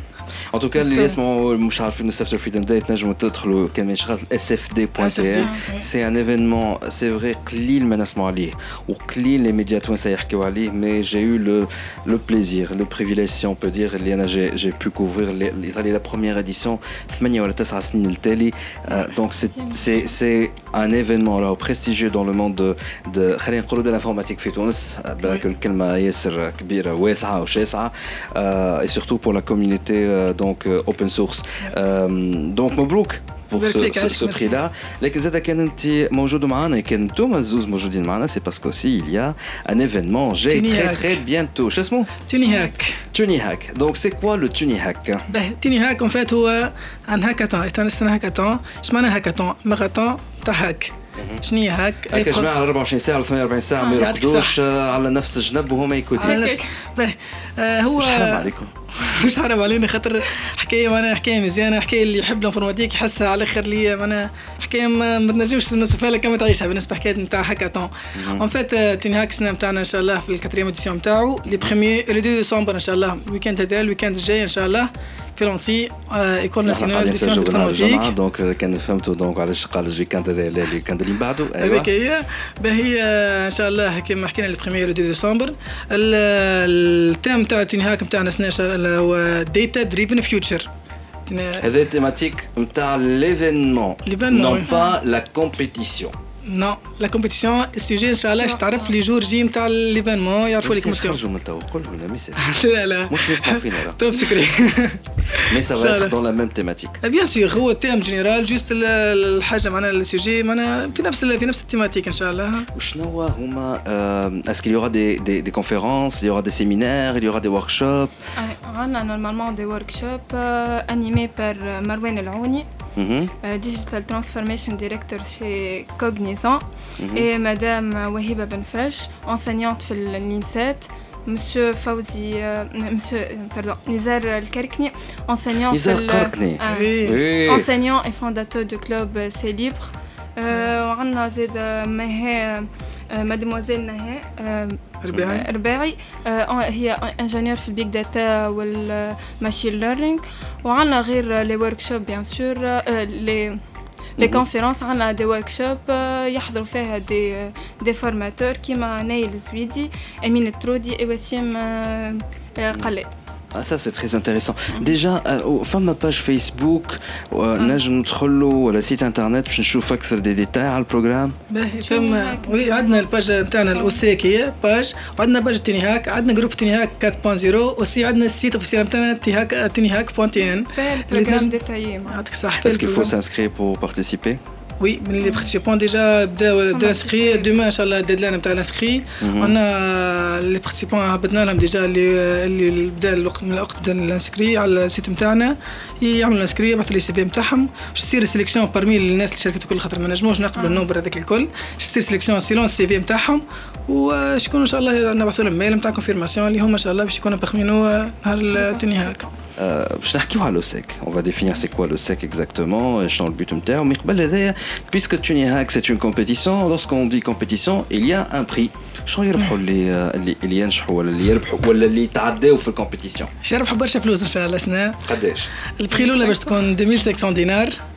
En tout cas, Juste- اللي يسمعوا مش عارفين السوفتوير فريدم داي تنجموا تدخلوا كمان شغال اس اف دي بوان تي SFD. سي ان ايفينمون سي فري قليل ما نسمعوا عليه وقليل لي ميديا توانسه يحكيو عليه مي جي يو لو لو بليزير لو بريفيليج سي اون بو دير اللي انا جي جي بو كوفرير الايطالي لا بروميير اديسيون ثمانيه ولا تسعه سنين التالي دونك سي سي سي ان ايفينمون راهو بريستيجيو دون لو موند دو دو خلينا نقولوا دو لانفورماتيك في تونس بالك الكلمه ياسر كبيره واسعه وشاسعه اي سورتو بور لا كوميونيتي دونك اوبن سورس دونك مبروك pour يبارك ce, فيك، ce, عايشك، ce ميرسي. prix-là. لكن زاد كان انت موجود معنا كان انتم زوز موجودين معنا سي باسكو سي il y a un événement جاي توني très هاك. très bientôt شو اسمه؟ توني هاك توني هاك دونك سي كوا لو توني هاك باهي توني هاك اون فات هو ان هاكاثون استنى هاكاثون اش معنى هاكاثون ماراثون تاع هاك شنو هي هاك هكا جماعه على 24 ساعه ولا 48 ساعه ما آه، يعطيك يرقدوش آه، على نفس الجنب وهما يكودوا على نفس باهي آه، هو مش حرام عليكم مش حرام علينا خاطر حكاية معناها حكاية مزيانة حكاية اللي يحب ال informatique يحسها على الآخر ليا معناها حكاية ما, ما تنجمش نوصفها لك كما تعيشها بالنسبة حكايه نتاع hackathon en fait توني هاك السنة نتاعنا ان شاء الله في ال quatrième édition نتاعو le premier le 2 ديسمبر ان شاء الله ال weekend هذا ال weekend الجاي ان شاء الله في l'ENSI école nationale des sciences donc كان فهمتوا donc علاش قال ال weekend هذا لا الويكاند اللي بعده هذيك هي باهي ان شاء الله كما حكينا le deux décembre ال- التيم تاع تيني هاك نتاعنا السنة إن شاء الله هو داتا دريفن فيوتشر هذا تيماتيك نتاع ليفينمون L'événement, نون oui. با لا كومبيتيسيون نو لا كومبيتيسيون السوجي ان شاء الله باش تعرف لي جور جي نتاع ليفينمون يعرفوا لك مسيو خرجوا من توا قولوا لا ميساج لا لا مش نسمع فينا لا توب سكري مي سا إن شاء فا الله. دون لا ميم تيماتيك بيان سور هو تيم جينيرال جوست ال- الحاجه معنا السوجي معنا في نفس ال- في نفس التيماتيك ان شاء الله وشنو هما euh, est-ce qu'il y aura des, des, des conférences, il y aura des séminaires, il y aura des workshops On a normalement des workshops Mhm. Euh, Digital Transformation Director chez Cognizant, mhm. et Madame Wahiba Benfresh, enseignante في l'INSET, Monsieur Fauzi, euh, Monsieur, euh, pardon, Nizar Kerkni, enseignant, Nizar Kerkni. Ah, oui. Enseignant et fondateur du club euh, C'est Libre. Euh, mhm. Mademoiselle Nahé, آه، آه، ربيعي رباعي. آه، هي ingénieur في ال big data وال machine learning وعندنا غير les workshops bien sûr les les conférences عندنا des workshops يحضروا فيها des des formateurs كيما نايل زويدي امين الترودي وسيم آه، آه، قلال Ah, ça c'est très intéressant. Déjà, euh, فما باج فيسبوك نجم ندخلوا ولا سيت انترنت باش نشوف اكثر دي ديتاي على البروجرام باهي ثم وي عندنا الباج نتاعنا الاوسيك هي باج وعندنا باج تيني هاك عندنا جروب تيني هاك 4.0 وسي عندنا السيت اوفيسيال نتاعنا تي هاك تيني هاك بوان تي ان فيها البروجرام ديتايي يعطيك الصحه Est-ce qu'il faut s'inscrire pour participer وي من اللي بارتيسيبون ديجا بداو بدا انسكري دوما ان شاء الله الديدلاين نتاع الانسكري انا اللي بارتيسيبون هبطنا لهم ديجا اللي اللي بدا الوقت من الوقت بدا الانسكري على السيت نتاعنا يعملوا الانسكري يبعثوا لي السي في نتاعهم باش تصير سيليكسيون بارمي الناس اللي شاركت كل خاطر ما نجموش نقبلوا النمبر هذاك الكل باش تصير سيليكسيون سيلون السي في نتاعهم وشكون ان شاء الله نبعثوا لهم ميل نتاع كونفيرماسيون اللي هما ان شاء الله باش يكونوا بخمينوا نهار التني هاك Euh, باش نحكيو على l'OSEC. On va définir c'est quoi l'OSEC exactement, et شنو البيت نتاعو. Mais قبل هذايا puisque Tunihack c'est une compétition, lorsqu'on dit compétition, il y a un prix. شنو يربحوا اللي اللي اللي ينجحوا ولا اللي يربحوا ولا اللي يتعداو في الكومبيتيسيون؟ باش يربحوا برشا فلوس إن شاء الله سنه قداش؟ البخي الأولى باش تكون 2500 دينار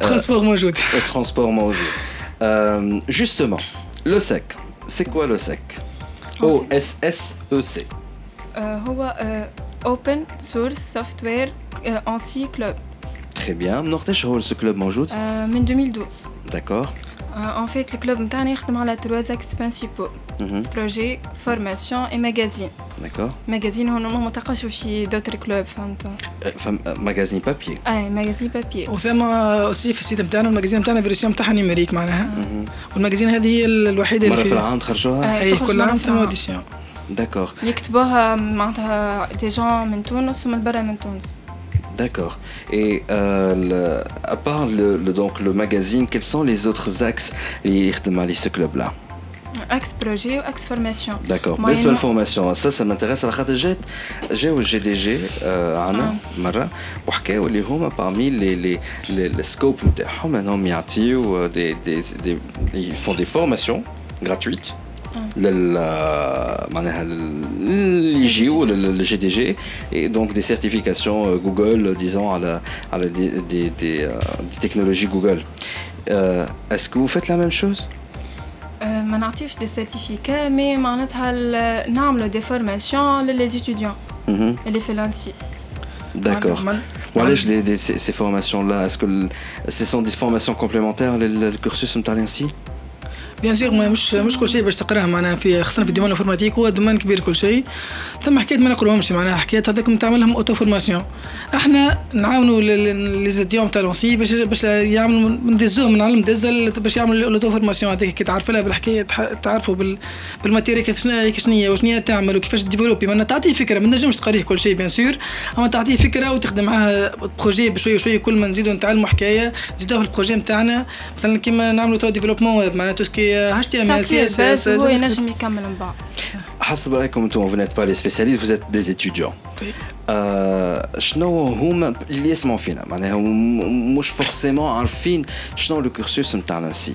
Transport en Transport Transforme justement, le sec. C'est quoi le sec? O-S-S-E-C. Euh, euh, Open Source Software euh, en Club. Très bien. Nortesh Hall, ce club en joute. 2012. D'accord. ان فيت الكلوب نتاعنا يخدم على تروز اكس برينسيبو Mhm. بروجي فورماسيون اي ماجازين D'accord. ماجازين هو ما تلقاش في دوتر كلوب فهمت Euh, femme- euh, magazine papier. اي ماجازين بابي وثم اوسي في السيت نتاعنا الماجازين نتاعنا فيرسيون نتاعها نيميريك معناها والماجازين هذه هي الوحيده مرة اللي في في العام تخرجوها آه. اي تخرج كل مرة عام في ثم العام. اوديسيون D'accord. يكتبوها معناتها دي جون من تونس ومن برا من تونس D'accord. Et euh, à part le, donc, le magazine, quels sont les autres axes liés à ce club-là? Axe projet ou axe formation? D'accord. Mais sur la formation, ça, ça m'intéresse. J'ai au GDG, euh, Anna, ah. Mara, ou les parmi les les les scopes, maintenant, euh, ils font des formations gratuites. لل معناها لل- اللي يجيو للجي دي جي et donc des certifications euh, Google disons على على des des des, euh, des technologies Google. Euh, Est-ce que vous faites la même chose آه، ما نعطيوش دي سيرتيفيكا مي معناتها ال- نعملوا دي فورماسيون للي ستوديون Mhm. اللي في لانسي D'accord. وعلاش des, des, ces, ces formations-là Est-ce que le- ce sont des formations complémentaires le, le cursus نتاع l'INSI بيان سور مش مش كل شيء باش تقراه معناها في خاصه في الدومين الانفورماتيك هو دومين كبير كل شيء. ثم حكايه ما نقروهمش معناها حكايه هذاك تعمل لهم اوتو فورماسيون إحنا نعاونوا لي زيديون تاع لونسي باش باش يعملوا ندزوهم من علم دزل باش يعملوا الاوتو فورماسيون هذيك. كي تعرف لها بالحكايه تعرفوا بال بالماتيريال كيفاش هي وشنو تعمل وكيفاش ديفلوبي معناها تعطيه فكرة ما نجمش تقريه كل شيء بيان سور أما تعطيه فكرة وتخدم معاه بروجي بشويه بشويه كل ما نزيدوا نتعلموا حكايه نزيدوها في البروجي نتاعنا مثلا كيما نعملوا تو ديفلوبمون معناها تو سكي هاش تي ام ال سي اس اس هو ينجم يكمل من بعد حسب رايكم انتم vous n'êtes pas les spécialistes vous êtes des étudiants شنو هما اللي يسمعوا فينا معناها مش فورسيمون عارفين شنو لو كورسوس نتاع لانسي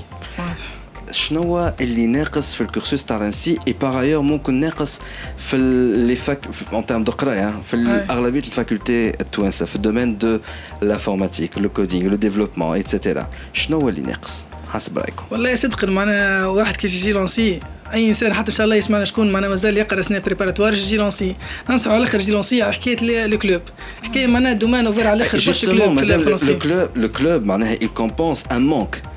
شنو اللي ناقص في الكورسوس تاع لانسي اي باغ ايور ممكن ناقص في لي فاك اون تيرم دو قرايه في اغلبيه الفاكولتي التوانسه في الدومين دو لانفورماتيك لو كودينغ لو ديفلوبمون ايتترا شنو هو اللي ناقص حسب رأيكم. والله صدقا معناها واحد كي يجي لونسي أي إنسان حتى إن شاء الله يسمعنا شكون معنا مازال يقرأ سنة بريباراتوار يجي لونسي ننصحوا على الأخر يجي لونسي على حكاية لو كلوب حكاية معناها دومان اوفير على الأخر باش كلوب في لو كلوب لو كلوب معناها il compense un manque.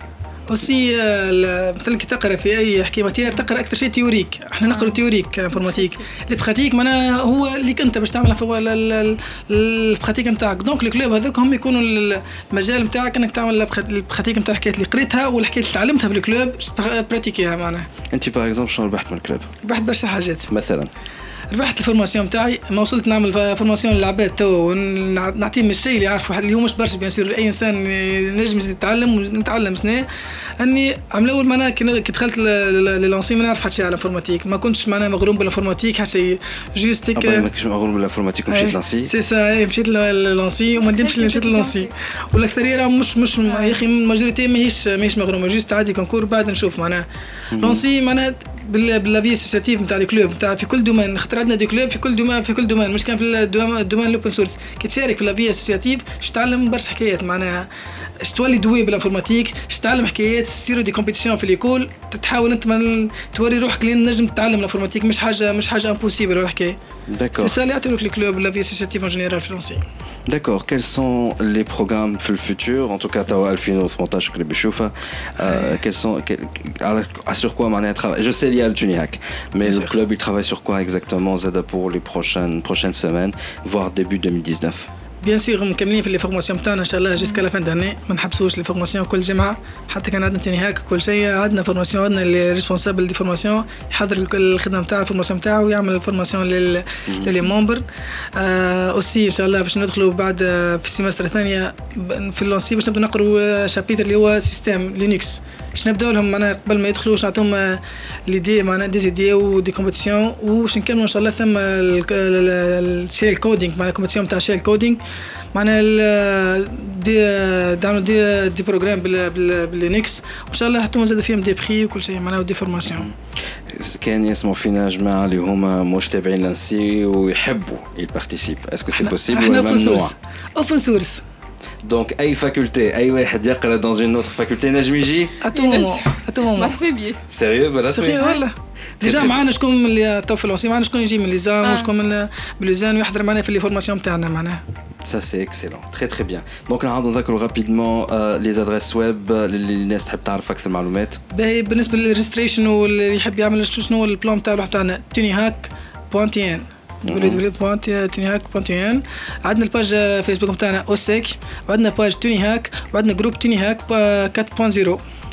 aussi مثلا كي تقرأ في أي matière تقرأ أكثر شيء théorique. إحنا نقرأ théorique informatique ال pratique معناها هو اللي كنت باش تعملها في ال pratique نتاعك. donc ال clubs هذوك هم يكونوا المجال نتاعك إنك تعمل ال pratique نتاع الحكايات اللي قريتها والحكايات اللي تعلمتها في ال club براتيكيها معناها. أنت par exemple شنو ربحت من ال club؟ ربحت برشا حاجات. مثلا. ربحت ال formation تاعي ما وصلت نعمل formation للعباد تو ونعطيهم الشيء اللي يعرفوا اللي هو مش برشا bien sûr أي إنسان نجم يتعلم ونتعلم سنه أني عمل اول معناها كي دخلت ل l'ENSI ما نعرف حتى شيء على ال informatique ما كنتش معناها مغروم بال informatique حتى شيء juste هيك ما كنتش مغروم بال informatique ومشيت l'ENSI سي سا مشيت l'ENSI وما ندمش اللي مشيت l'ENSI والأكثرية راه مش مش يا أخي ال majorité ماهيش ماهيش مغرومه juste عادي concours بعد نشوف معناها. l'ENSI معناها بال la vie associative نتاع ال clubs نتاع في كل domaine خاطر عندنا des clubs في كل domaine في كل domaine مش كان في ال domaine ال open source كي تشارك في la vie associative تتعلم برشا حكايات معناها تولي doué بال informatique تتعلم حكايات تصيروا des compétitions في l'école تحاول أنت من توري روحك لين نجم تتعلم ال informatique مش حاجة مش حاجة impossible ولا حكاية D'accord. C'est ça les les clubs la vie associative en général في D'accord. Quels sont les programmes pour le futur En tout cas, توا Alfino, montage que بيشوفها. Quels sont sur quoi on le mais le club il travaille sur quoi exactement زادا pour les prochaines prochaines semaines, voire début 2019 bien sûr مكملين في les formations تاعنا ان شاء الله jusqu'à la fin d'année ما نحبسوش les formations كل جمعه حتى كان عندنا TuniHack كل شيء عندنا formation عندنا les responsables des formations يحضر الخدمه نتاع ال formation تاعو ويعمل ال formation ل les membres aussi ان شاء الله باش ندخلوا بعد في ال semestre الثانية في اللونسي باش نبدأ نقروا chapitre اللي هو système Linux باش نبداو لهم معناها قبل ما يدخلوا باش نعطيهم les idées معناها des idées و des compétitions وباش نكملوا ان شاء الله ثم ال shell coding معناها ال compétition تاع الشيل كودينغ معناها دي دعملوا دي دي بروجرام باللينكس وان شاء الله حطوا زاد فيهم دي بخي وكل شيء معناها ودي فورماسيون كان يسمعوا فينا جماعه اللي هما مش تابعين لانسي ويحبوا يبارتيسيب اسكو سي بوسيبل ولا ممنوع اوبن سورس دونك اي فاكولتي اي واحد يقرا دون اون اوتر فاكولتي نجم يجي اتو مومون اتو مومون مرحبا بيه سيريو بلا سيريو والله ديجا معنا شكون من اللي تو في الوصي معنا شكون يجي من ليزان؟ وشكون من بلوزان ويحضر معنا في les formations تاعنا معناها. Ça c'est excellent, très très bien. Donc نعاودو نذكروا rapidement les adresses web اللي الناس تحب تعرف أكثر معلومات. باهي بالنسبة لل registration واللي يحب يعمل شنو هو ال plan تاع تاعنا TuniHack point tn www.tunihack.tn عندنا ال page Facebook نتاعنا أوسيك. وعندنا page TuniHack وعندنا groupe TuniHack 4.0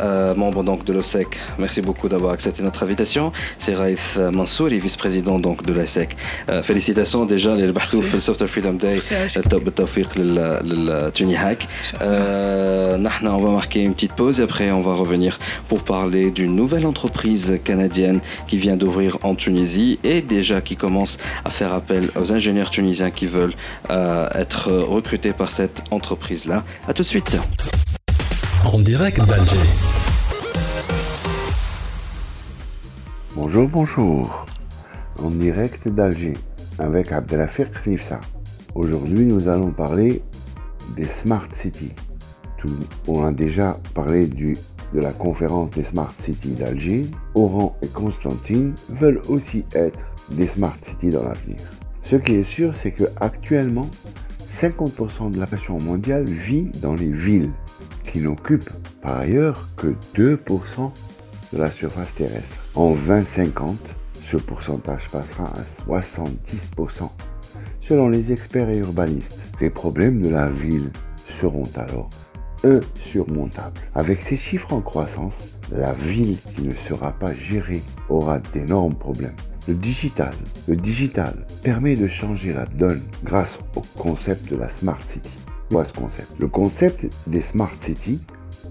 euh, membre donc de l'OSEC. Merci beaucoup d'avoir accepté notre invitation. C'est Raif Mansouri, vice-président donc de l'OSEC. Euh, félicitations déjà les في السوفتوير فريدوم داي بالتوفيق للتوني هاك. نحن on va marquer une petite pause et après on va revenir pour parler d'une nouvelle entreprise canadienne qui vient d'ouvrir en Tunisie et déjà qui commence à faire appel aux ingénieurs tunisiens qui veulent euh, être recrutés par cette entreprise-là. À tout de suite. En direct d'Alger. Bonjour, bonjour. En direct d'Alger avec Abdelafir Khnifsa. Aujourd'hui, nous allons parler des Smart Cities. on a déjà parlé de la conférence des Smart Cities d'Alger. Oran et Constantine veulent aussi être des Smart Cities dans l'avenir. Ce qui est sûr, c'est que actuellement, 50% de la population mondiale vit dans les villes qui n'occupent par ailleurs que 2% de la surface terrestre. En 2050, ce pourcentage passera à 70%. Selon les experts et urbanistes, les problèmes de la ville seront alors insurmontables. Avec ces chiffres en croissance, la ville qui ne sera pas gérée aura d'énormes problèmes. Le digital. Le digital permet de changer la donne grâce au concept de la Smart City. Le concept des Smart City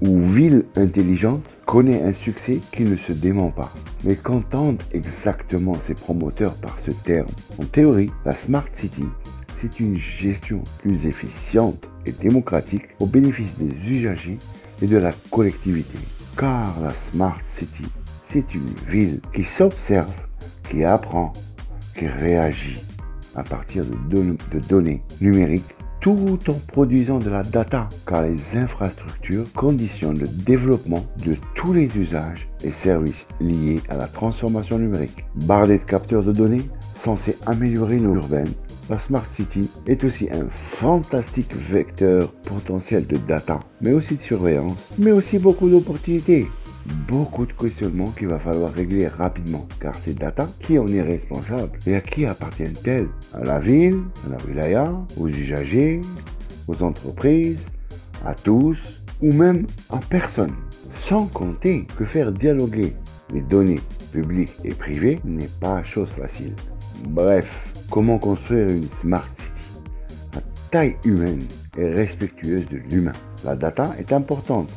ou ville intelligente connaît un succès qui ne se dément pas. Mais qu'entendent exactement ces promoteurs par ce terme En théorie, la Smart City, c'est une gestion plus efficiente et démocratique au bénéfice des usagers et de la collectivité. Car la Smart City, c'est une ville qui s'observe, qui apprend, qui réagit à partir de données numériques tout en produisant de la data, car les infrastructures conditionnent le développement de tous les usages et services liés à la transformation numérique. Bardé de capteurs de données censés améliorer nos urbaines, la Smart City est aussi un fantastique vecteur potentiel de data, mais aussi de surveillance, mais aussi beaucoup d'opportunités beaucoup de questionnements qu'il va falloir régler rapidement, car ces data, qui en est responsable et à qui appartiennent-elles? À la ville, à la wilaya, aux usagers, aux entreprises, à tous, ou même à personne. Sans compter que faire dialoguer les données publiques et privées n'est pas chose facile. Bref, comment construire une smart city à taille humaine et respectueuse de l'humain? La data est importante,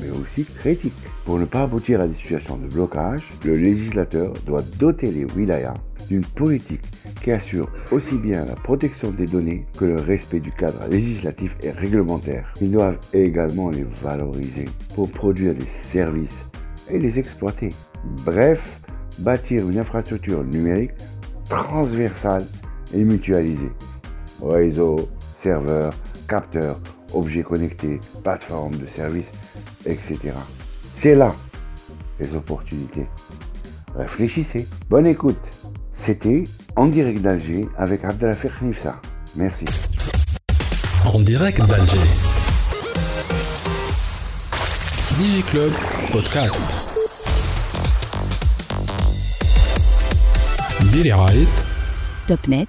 mais aussi critique. Pour ne pas aboutir à des situations de blocage, le législateur doit doter les wilayas d'une politique qui assure aussi bien la protection des données que le respect du cadre législatif et réglementaire. Ils doivent également les valoriser pour produire des services et les exploiter. Bref, bâtir une infrastructure numérique transversale et mutualisée. Réseau, serveurs, capteurs, objets connectés, plateformes de services, etc. C'est là les opportunités. Réfléchissez. Bonne écoute. C'était en direct d'Alger avec Abdelafir Nifsa. Merci. En direct d'Alger. DigiClub Podcast. Topnet,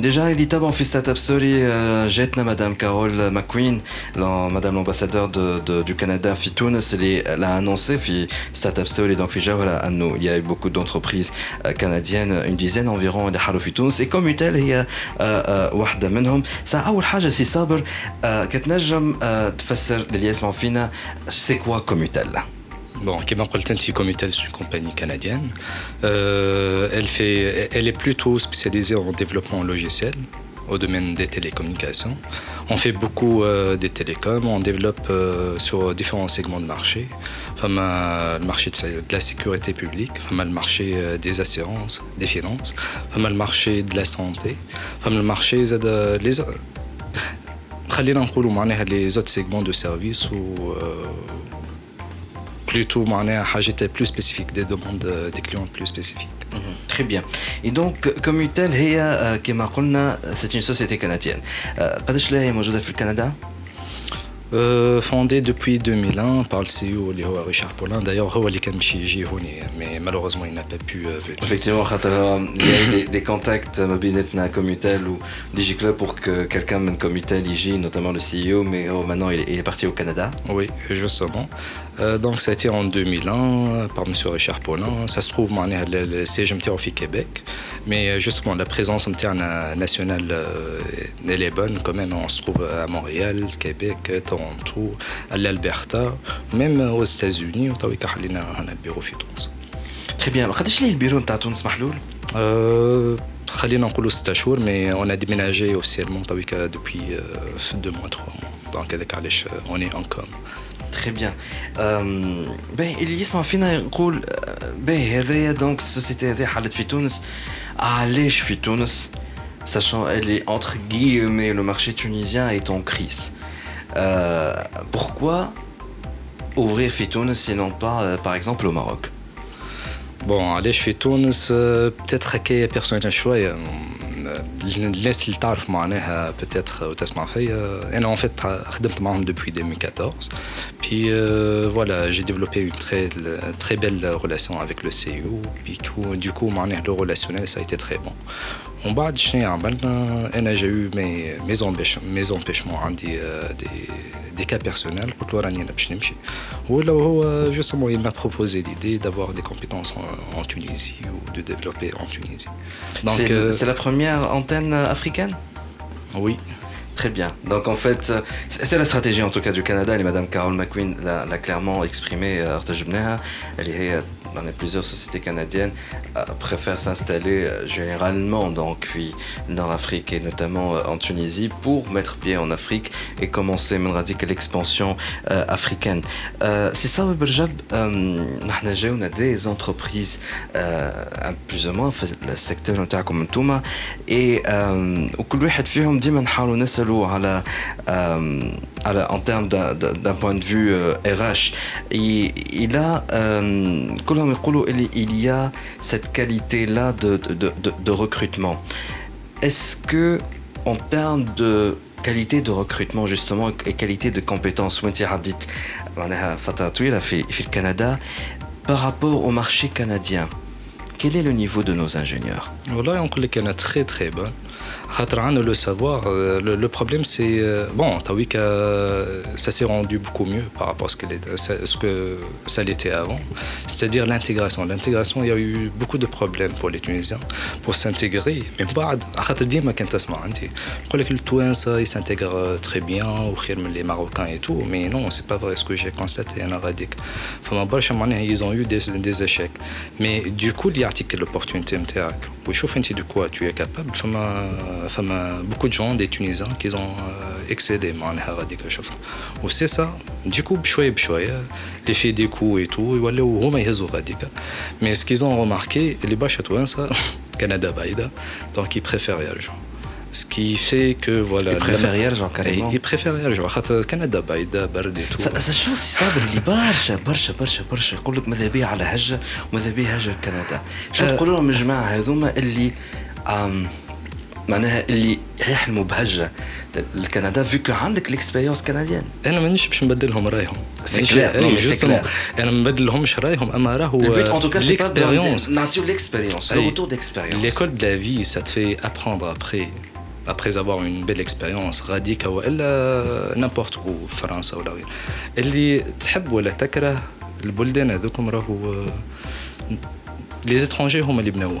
ديجا اللي تابعوا في ستارت اب ستوري euh, جاتنا مدام كارول ماكوين مدام l'ambassadeur de, de, du Canada في تونس اللي l'a annoncé في ستارت اب ستوري دونك في جوهرة انه il y a eu beaucoup d'entreprises canadiennes une dizaine environ اللي حلوا في تونس et كوميتال هي واحدة منهم سا أول حاجة سي صابر كتنجم تفسر للي يسمعوا فينا سي كوا كوميتال Bon, comme dit, Comitel est une compagnie canadienne. Euh, elle, fait, elle est plutôt spécialisée en développement logiciel au domaine des télécommunications. On fait beaucoup euh, des télécoms, on développe euh, sur différents segments de marché. Comme le marché de, la sécurité publique, comme le marché des assurances, des finances, comme le marché de la santé, comme le marché des les les autres segments de services ou plutôt ah, plus spécifique des demandes euh, des clients plus spécifiques. Mhm. Très bien. Et donc euh, Commutel euh, c'est une société canadienne. au Canada? Euh, fondée depuis 2001 par le CEO Léo Richard Paulin. D'ailleurs, mais malheureusement, il n'a pas pu venir. Effectivement, il y a eu des, des contacts à Mobinetna Comutel ou DigiClub pour que quelqu'un de Comutel IG, notamment le CEO, mais oh, maintenant il est, il est, parti au Canada. Oui, justement. Euh, donc ça a été en 2001 par M. Richard Paulin. Ça se trouve معناها le, le siège نتاعو في Québec mais justement la présence نتاعنا nationale euh, elle est bonne quand même on se trouve à Montréal, Québec, Toronto, à l'Alberta, même aux États-Unis وتويك حلينا هنا البيرو في تونس. Très bien. قداش ليه البيرو نتاع تونس محلول؟ Euh, خلينا نقولوا 6 شهور mais on a déménagé officiellement تويك depuis 2 mois 3 mois. Donc هذاك علاش on est en com. Très bien. Euh, ben الياس فينا نقول باهي هذايا دونك السوسيتي هذه حلت في تونس علاش في تونس sachant elle est entre guillemets le marché tunisien est en crise. Euh, pourquoi ouvrir في تونس et non pas euh, par exemple au Maroc بون علاش في تونس بتاتر حكايه بيرسونيل شويه الناس اللي تعرف معناها بتاتر وتسمع فيا انا اون فيت خدمت معاهم depuis 2014 puis euh, voilà j'ai développé une très très belle relation avec le CEO puis du coup معناها le relationnel ça a été très En bas, j'ai eu mes, mes, empêche, mes empêchements, hein, des, euh, des, des cas personnels. Euh, justement, il m'a proposé l'idée d'avoir des compétences en, Tunisie ou de développer en Tunisie. C'est euh, la première antenne africaine? Oui, Très bien. Donc en fait, c'est la stratégie en tout cas du Canada. Et Madame Carol McQueen l'a clairement exprimé. Elle est dans plusieurs sociétés canadiennes euh, préfèrent s'installer euh, généralement donc puis Nord-Afrique et notamment euh, en Tunisie pour mettre pied en Afrique et commencer que l'expansion euh, africaine. Euh, c'est ça Berjab, on a des entreprises plus ou moins le secteur نتاعكم انتوما et وكل واحد فيهم ديما نحاولوا نسالوا على على en termes d'un point de vue RH il a كل il y a cette qualité-là de, de, de, de, recrutement. Est-ce que, en termes de qualité de recrutement justement et qualité de compétences, dit fait le Canada, par rapport au marché canadien, quel est le niveau de nos ingénieurs Voilà, on est très très bon. le savoir, euh, le, le problème c'est. Euh, bon, vu que ça s'est rendu beaucoup mieux par rapport à ce, ce que ça l'était avant. C'est-à-dire l'intégration. L'intégration, il y a eu beaucoup de problèmes pour les Tunisiens pour s'intégrer. Mais بعد خاطر ديما كان تسمع انت يقول لك التوانسه ils s'intègrent très bien وخير من les Marocains et tout. Mais non, c'est pas vrai ce que j'ai constaté انا غاديك. فما برشا معناها ils ont eu des, des échecs. Mais du coup اللي يعطيك l'opportunité نتاعك ويشوف انت de quoi tu es capable فما فما beaucoup de gens des Tunisiens qui ont euh, excédé معناها غاديك شفنا وسي سا ديكو بشويه بشويه لي في دي كو اي تو يوليو هما يهزوا غاديك مي سكيزون روماركي اللي برشا توانسه كندا بعيده دونك يي بريفير يرجعوا ce qui fait que voilà il préfère يرجع carrément il préfère يرجع خاطر كندا بعيده برد تو شو صابر اللي برشا برشا برشا برشا يقول لك ماذا بيا على هجه وماذا بيا هجه لكندا شو تقول لهم الجماعه هذوما اللي معناها اللي يحلموا بهجه لكندا فيكو عندك ليكسبيريونس كنديان انا مانيش باش نبدلهم رايهم سي كلير انا ما نبدلهمش رايهم اما راهو ليكسبيريونس نعطيو ليكسبيريونس لو روتور ديكسبيريونس ليكول دو لا في سا تفي ابروندر ابري après avoir une belle expérience غاديك والا نيمبورت où فرنسا ولا غير اللي تحب ولا تكره البلدان هذوكم راهو لي زيترونجي هما اللي بناوه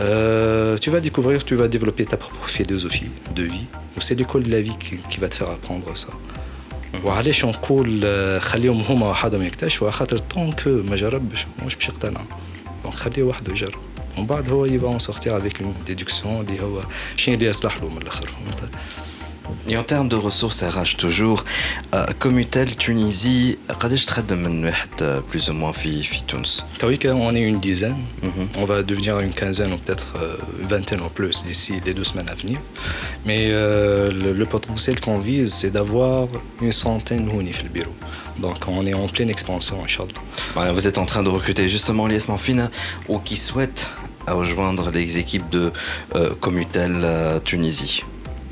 Euh, tu vas découvrir, tu vas développer ta propre philosophie de vie. C'est l'école de la vie qui, qui, va te faire apprendre ça. وعلاش نقول آه، خليهم هما وحدهم يكتشفوا خاطر طونك ما جربش مش باش يقتنع دونك خليه وحده يجرب ومن بعد هو يبقى سورتير افيك اون ديدكسيون اللي هو شنو اللي يصلح له من الاخر فهمت et en termes de ressources RH toujours, euh, Commutel, Tunisie, ben euh, plus ou moins Tunis On est une dizaine, mhm. on va devenir une quinzaine ou peut-être une vingtaine ou plus d'ici les deux semaines à venir. Mais le, potentiel qu'on vise, c'est d'avoir une centaine de le bureau. Donc on est en pleine expansion, Inch'Allah. Vous êtes en train de recruter justement les Esmanfines ou qui souhaitent rejoindre les équipes de euh, Commutel Tunisie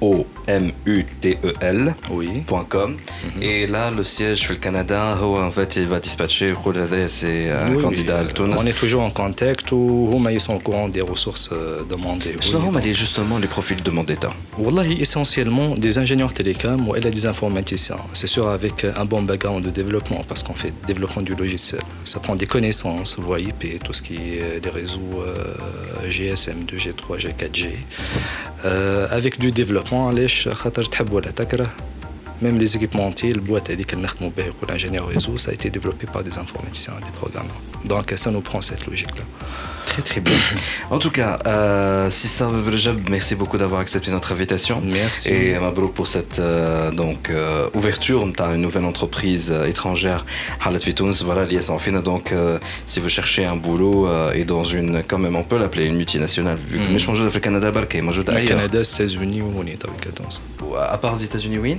O-M-U-T-E-L.com. Mhm. Et là, le siège au Canada, en fait, il va dispatcher ces euh, oui, candidats oui. On est toujours en contact ou ils sont au courant des ressources euh, demandées. Je oui, donc... justement les profils demandés. Wallahi, essentiellement des ingénieurs télécoms ou des informaticiens. C'est sûr, avec un bon background de développement, parce qu'on fait, développement du logiciel, ça prend des connaissances, VoIP et tout ce qui est euh, les réseaux GSM, 2G, 3G, 4G, avec du développement. علاش خاطر تحب ولا تكره؟ Même les équipementiers, le boîte a dit qu'elle l'ingénieur réseau, ça a été développé par des informaticiens et des programmeurs. Donc ça nous prend cette logique-là. Très très bien. En tout cas, si euh, Sissa merci beaucoup d'avoir accepté notre invitation. Merci. Et Mabrouk pour cette euh, donc, euh, ouverture. On a une nouvelle entreprise euh, étrangère, Halat Vitouns, voilà, liée en Fina. Donc si vous cherchez un boulot et dans une, quand même on peut l'appeler une multinationale, vu que mm. je suis au Canada, je suis au Canada, aux États-Unis, ou à part les États-Unis, oui.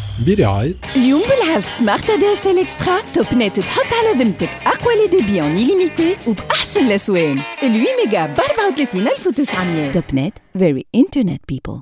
برعاية اليوم بالعرض Smart ADSL Extra توب نت تحط على ذمتك. أقوى les débits illimités وبأحسن الاسوام ال 8 ميجا ب 34900 توب نت very internet people